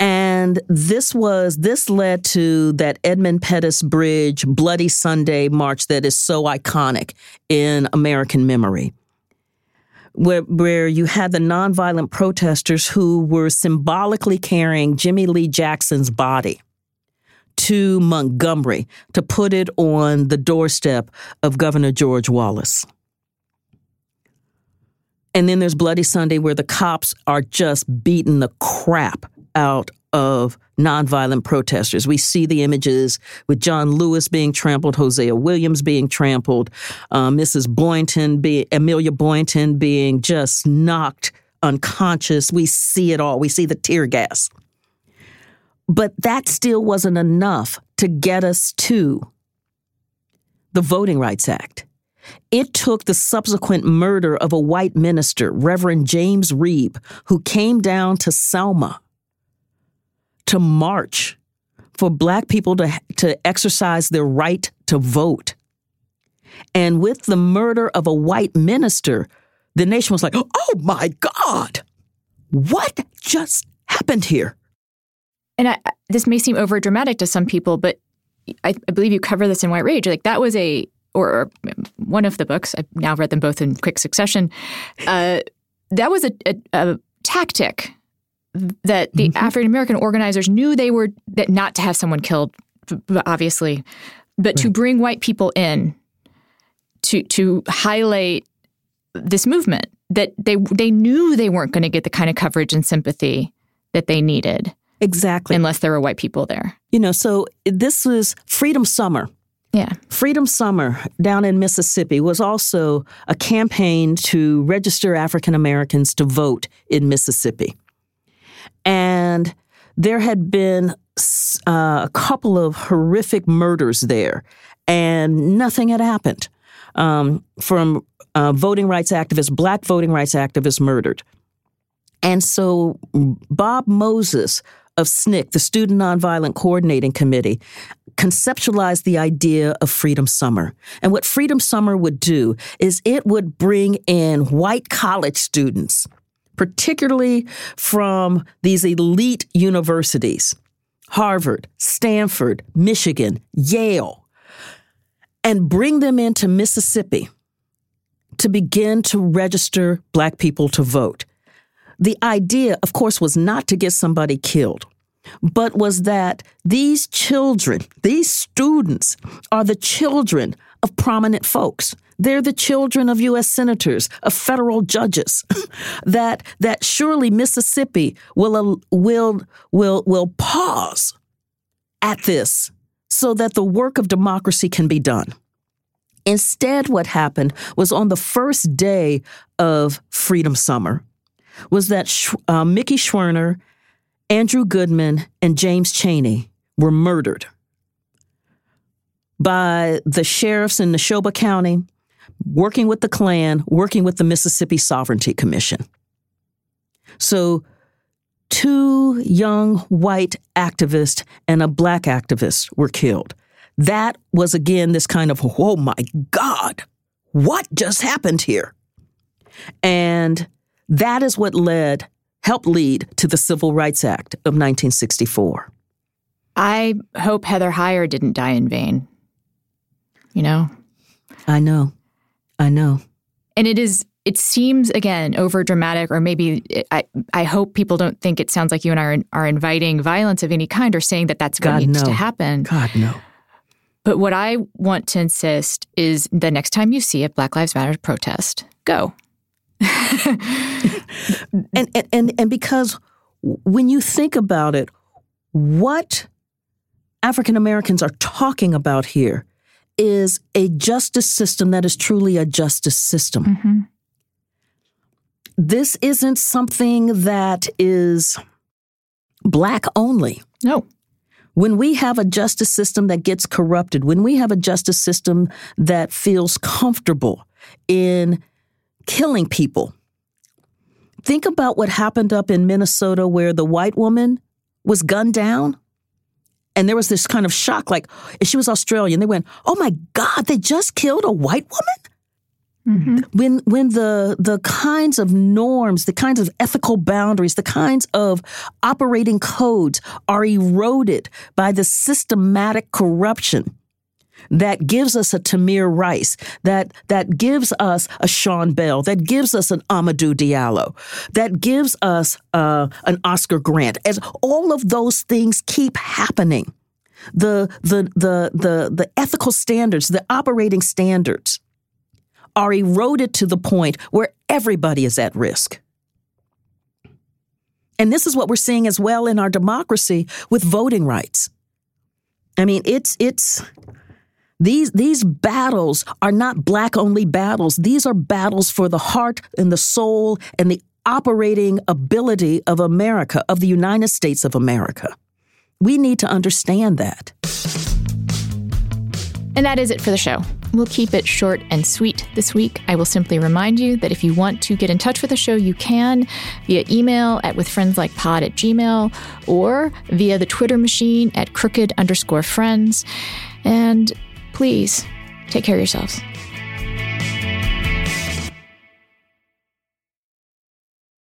And this was this led to that Edmund Pettus Bridge Bloody Sunday march that is so iconic in American memory where, where you had the nonviolent protesters who were symbolically carrying Jimmy Lee Jackson's body to Montgomery to put it on the doorstep of Governor George Wallace. And then there's Bloody Sunday, where the cops are just beating the crap out of nonviolent protesters. We see the images with John Lewis being trampled, Hosea Williams being trampled, uh, Mrs. Boynton, be, Amelia Boynton being just knocked unconscious. We see it all. We see the tear gas. But that still wasn't enough to get us to the Voting Rights Act. It took the subsequent murder of a white minister, Reverend James Reeb, who came down to Selma to march for black people to, to exercise their right to vote. And with the murder of a white minister, the nation was like, oh my God, what just happened here? And I, this may seem over dramatic to some people, but I, I, believe you cover this in White Rage. Like that was a, or, or, one of the books, I've now read them both in quick succession. Uh, that was a, a, a tactic that the mm-hmm. African American organizers knew they were that not to have someone killed, obviously, but right. to bring white people in to to highlight this movement that they they knew they weren't going to get the kind of coverage and sympathy that they needed. Exactly. Unless there were white people there. You know, so this was Freedom Summer. Yeah. Freedom Summer down in Mississippi was also a campaign to register African Americans to vote in Mississippi. And there had been uh, a couple of horrific murders there, and nothing had happened um, from uh, voting rights activists, black voting rights activists murdered. And so Bob Moses of SNCC, the Student Nonviolent Coordinating Committee, conceptualized the idea of Freedom Summer. And what Freedom Summer would do is it would bring in white college students, particularly from these elite universities Harvard, Stanford, Michigan, Yale, and bring them into Mississippi to begin to register Black people to vote. The idea, of course, was not to get somebody killed, but was that these children, these students, are the children of prominent folks. They're the children of U.S. senators, of federal judges. that that surely Mississippi will will will will pause at this so that the work of democracy can be done. Instead, what happened was on the first day of Freedom Summer, was that uh, Mickey Schwerner, Andrew Goodman, and James Chaney were murdered by the sheriffs in Neshoba County, working with the Klan, working with the Mississippi Sovereignty Commission. So, two young white activists and a black activist were killed. That was again this kind of, oh my God, what just happened here? And that is what led, helped lead to the Civil Rights Act of 1964. I hope Heather Heyer didn't die in vain. You know? I know. I know. And it is it seems again over dramatic or maybe it, I I hope people don't think it sounds like you and I are, are inviting violence of any kind or saying that that's needs no. to happen. God no. But what I want to insist is the next time you see a Black Lives Matter protest, go. and, and, and and because when you think about it, what African Americans are talking about here is a justice system that is truly a justice system. Mm-hmm. This isn't something that is black only. No. When we have a justice system that gets corrupted, when we have a justice system that feels comfortable in killing people. Think about what happened up in Minnesota where the white woman was gunned down. And there was this kind of shock, like she was Australian. They went, "Oh my God, they just killed a white woman." Mm-hmm. When when the the kinds of norms, the kinds of ethical boundaries, the kinds of operating codes are eroded by the systematic corruption that gives us a Tamir Rice, that, that gives us a Sean Bell, that gives us an Amadou Diallo, that gives us uh, an Oscar Grant. As all of those things keep happening, the, the, the, the, the ethical standards, the operating standards are eroded to the point where everybody is at risk. And this is what we're seeing as well in our democracy with voting rights. I mean, it's it's these, these battles are not black only battles. These are battles for the heart and the soul and the operating ability of America, of the United States of America. We need to understand that. And that is it for the show. We'll keep it short and sweet this week. I will simply remind you that if you want to get in touch with the show, you can via email at withfriendslikepod at gmail or via the Twitter machine at crooked underscore friends. And please take care of yourselves.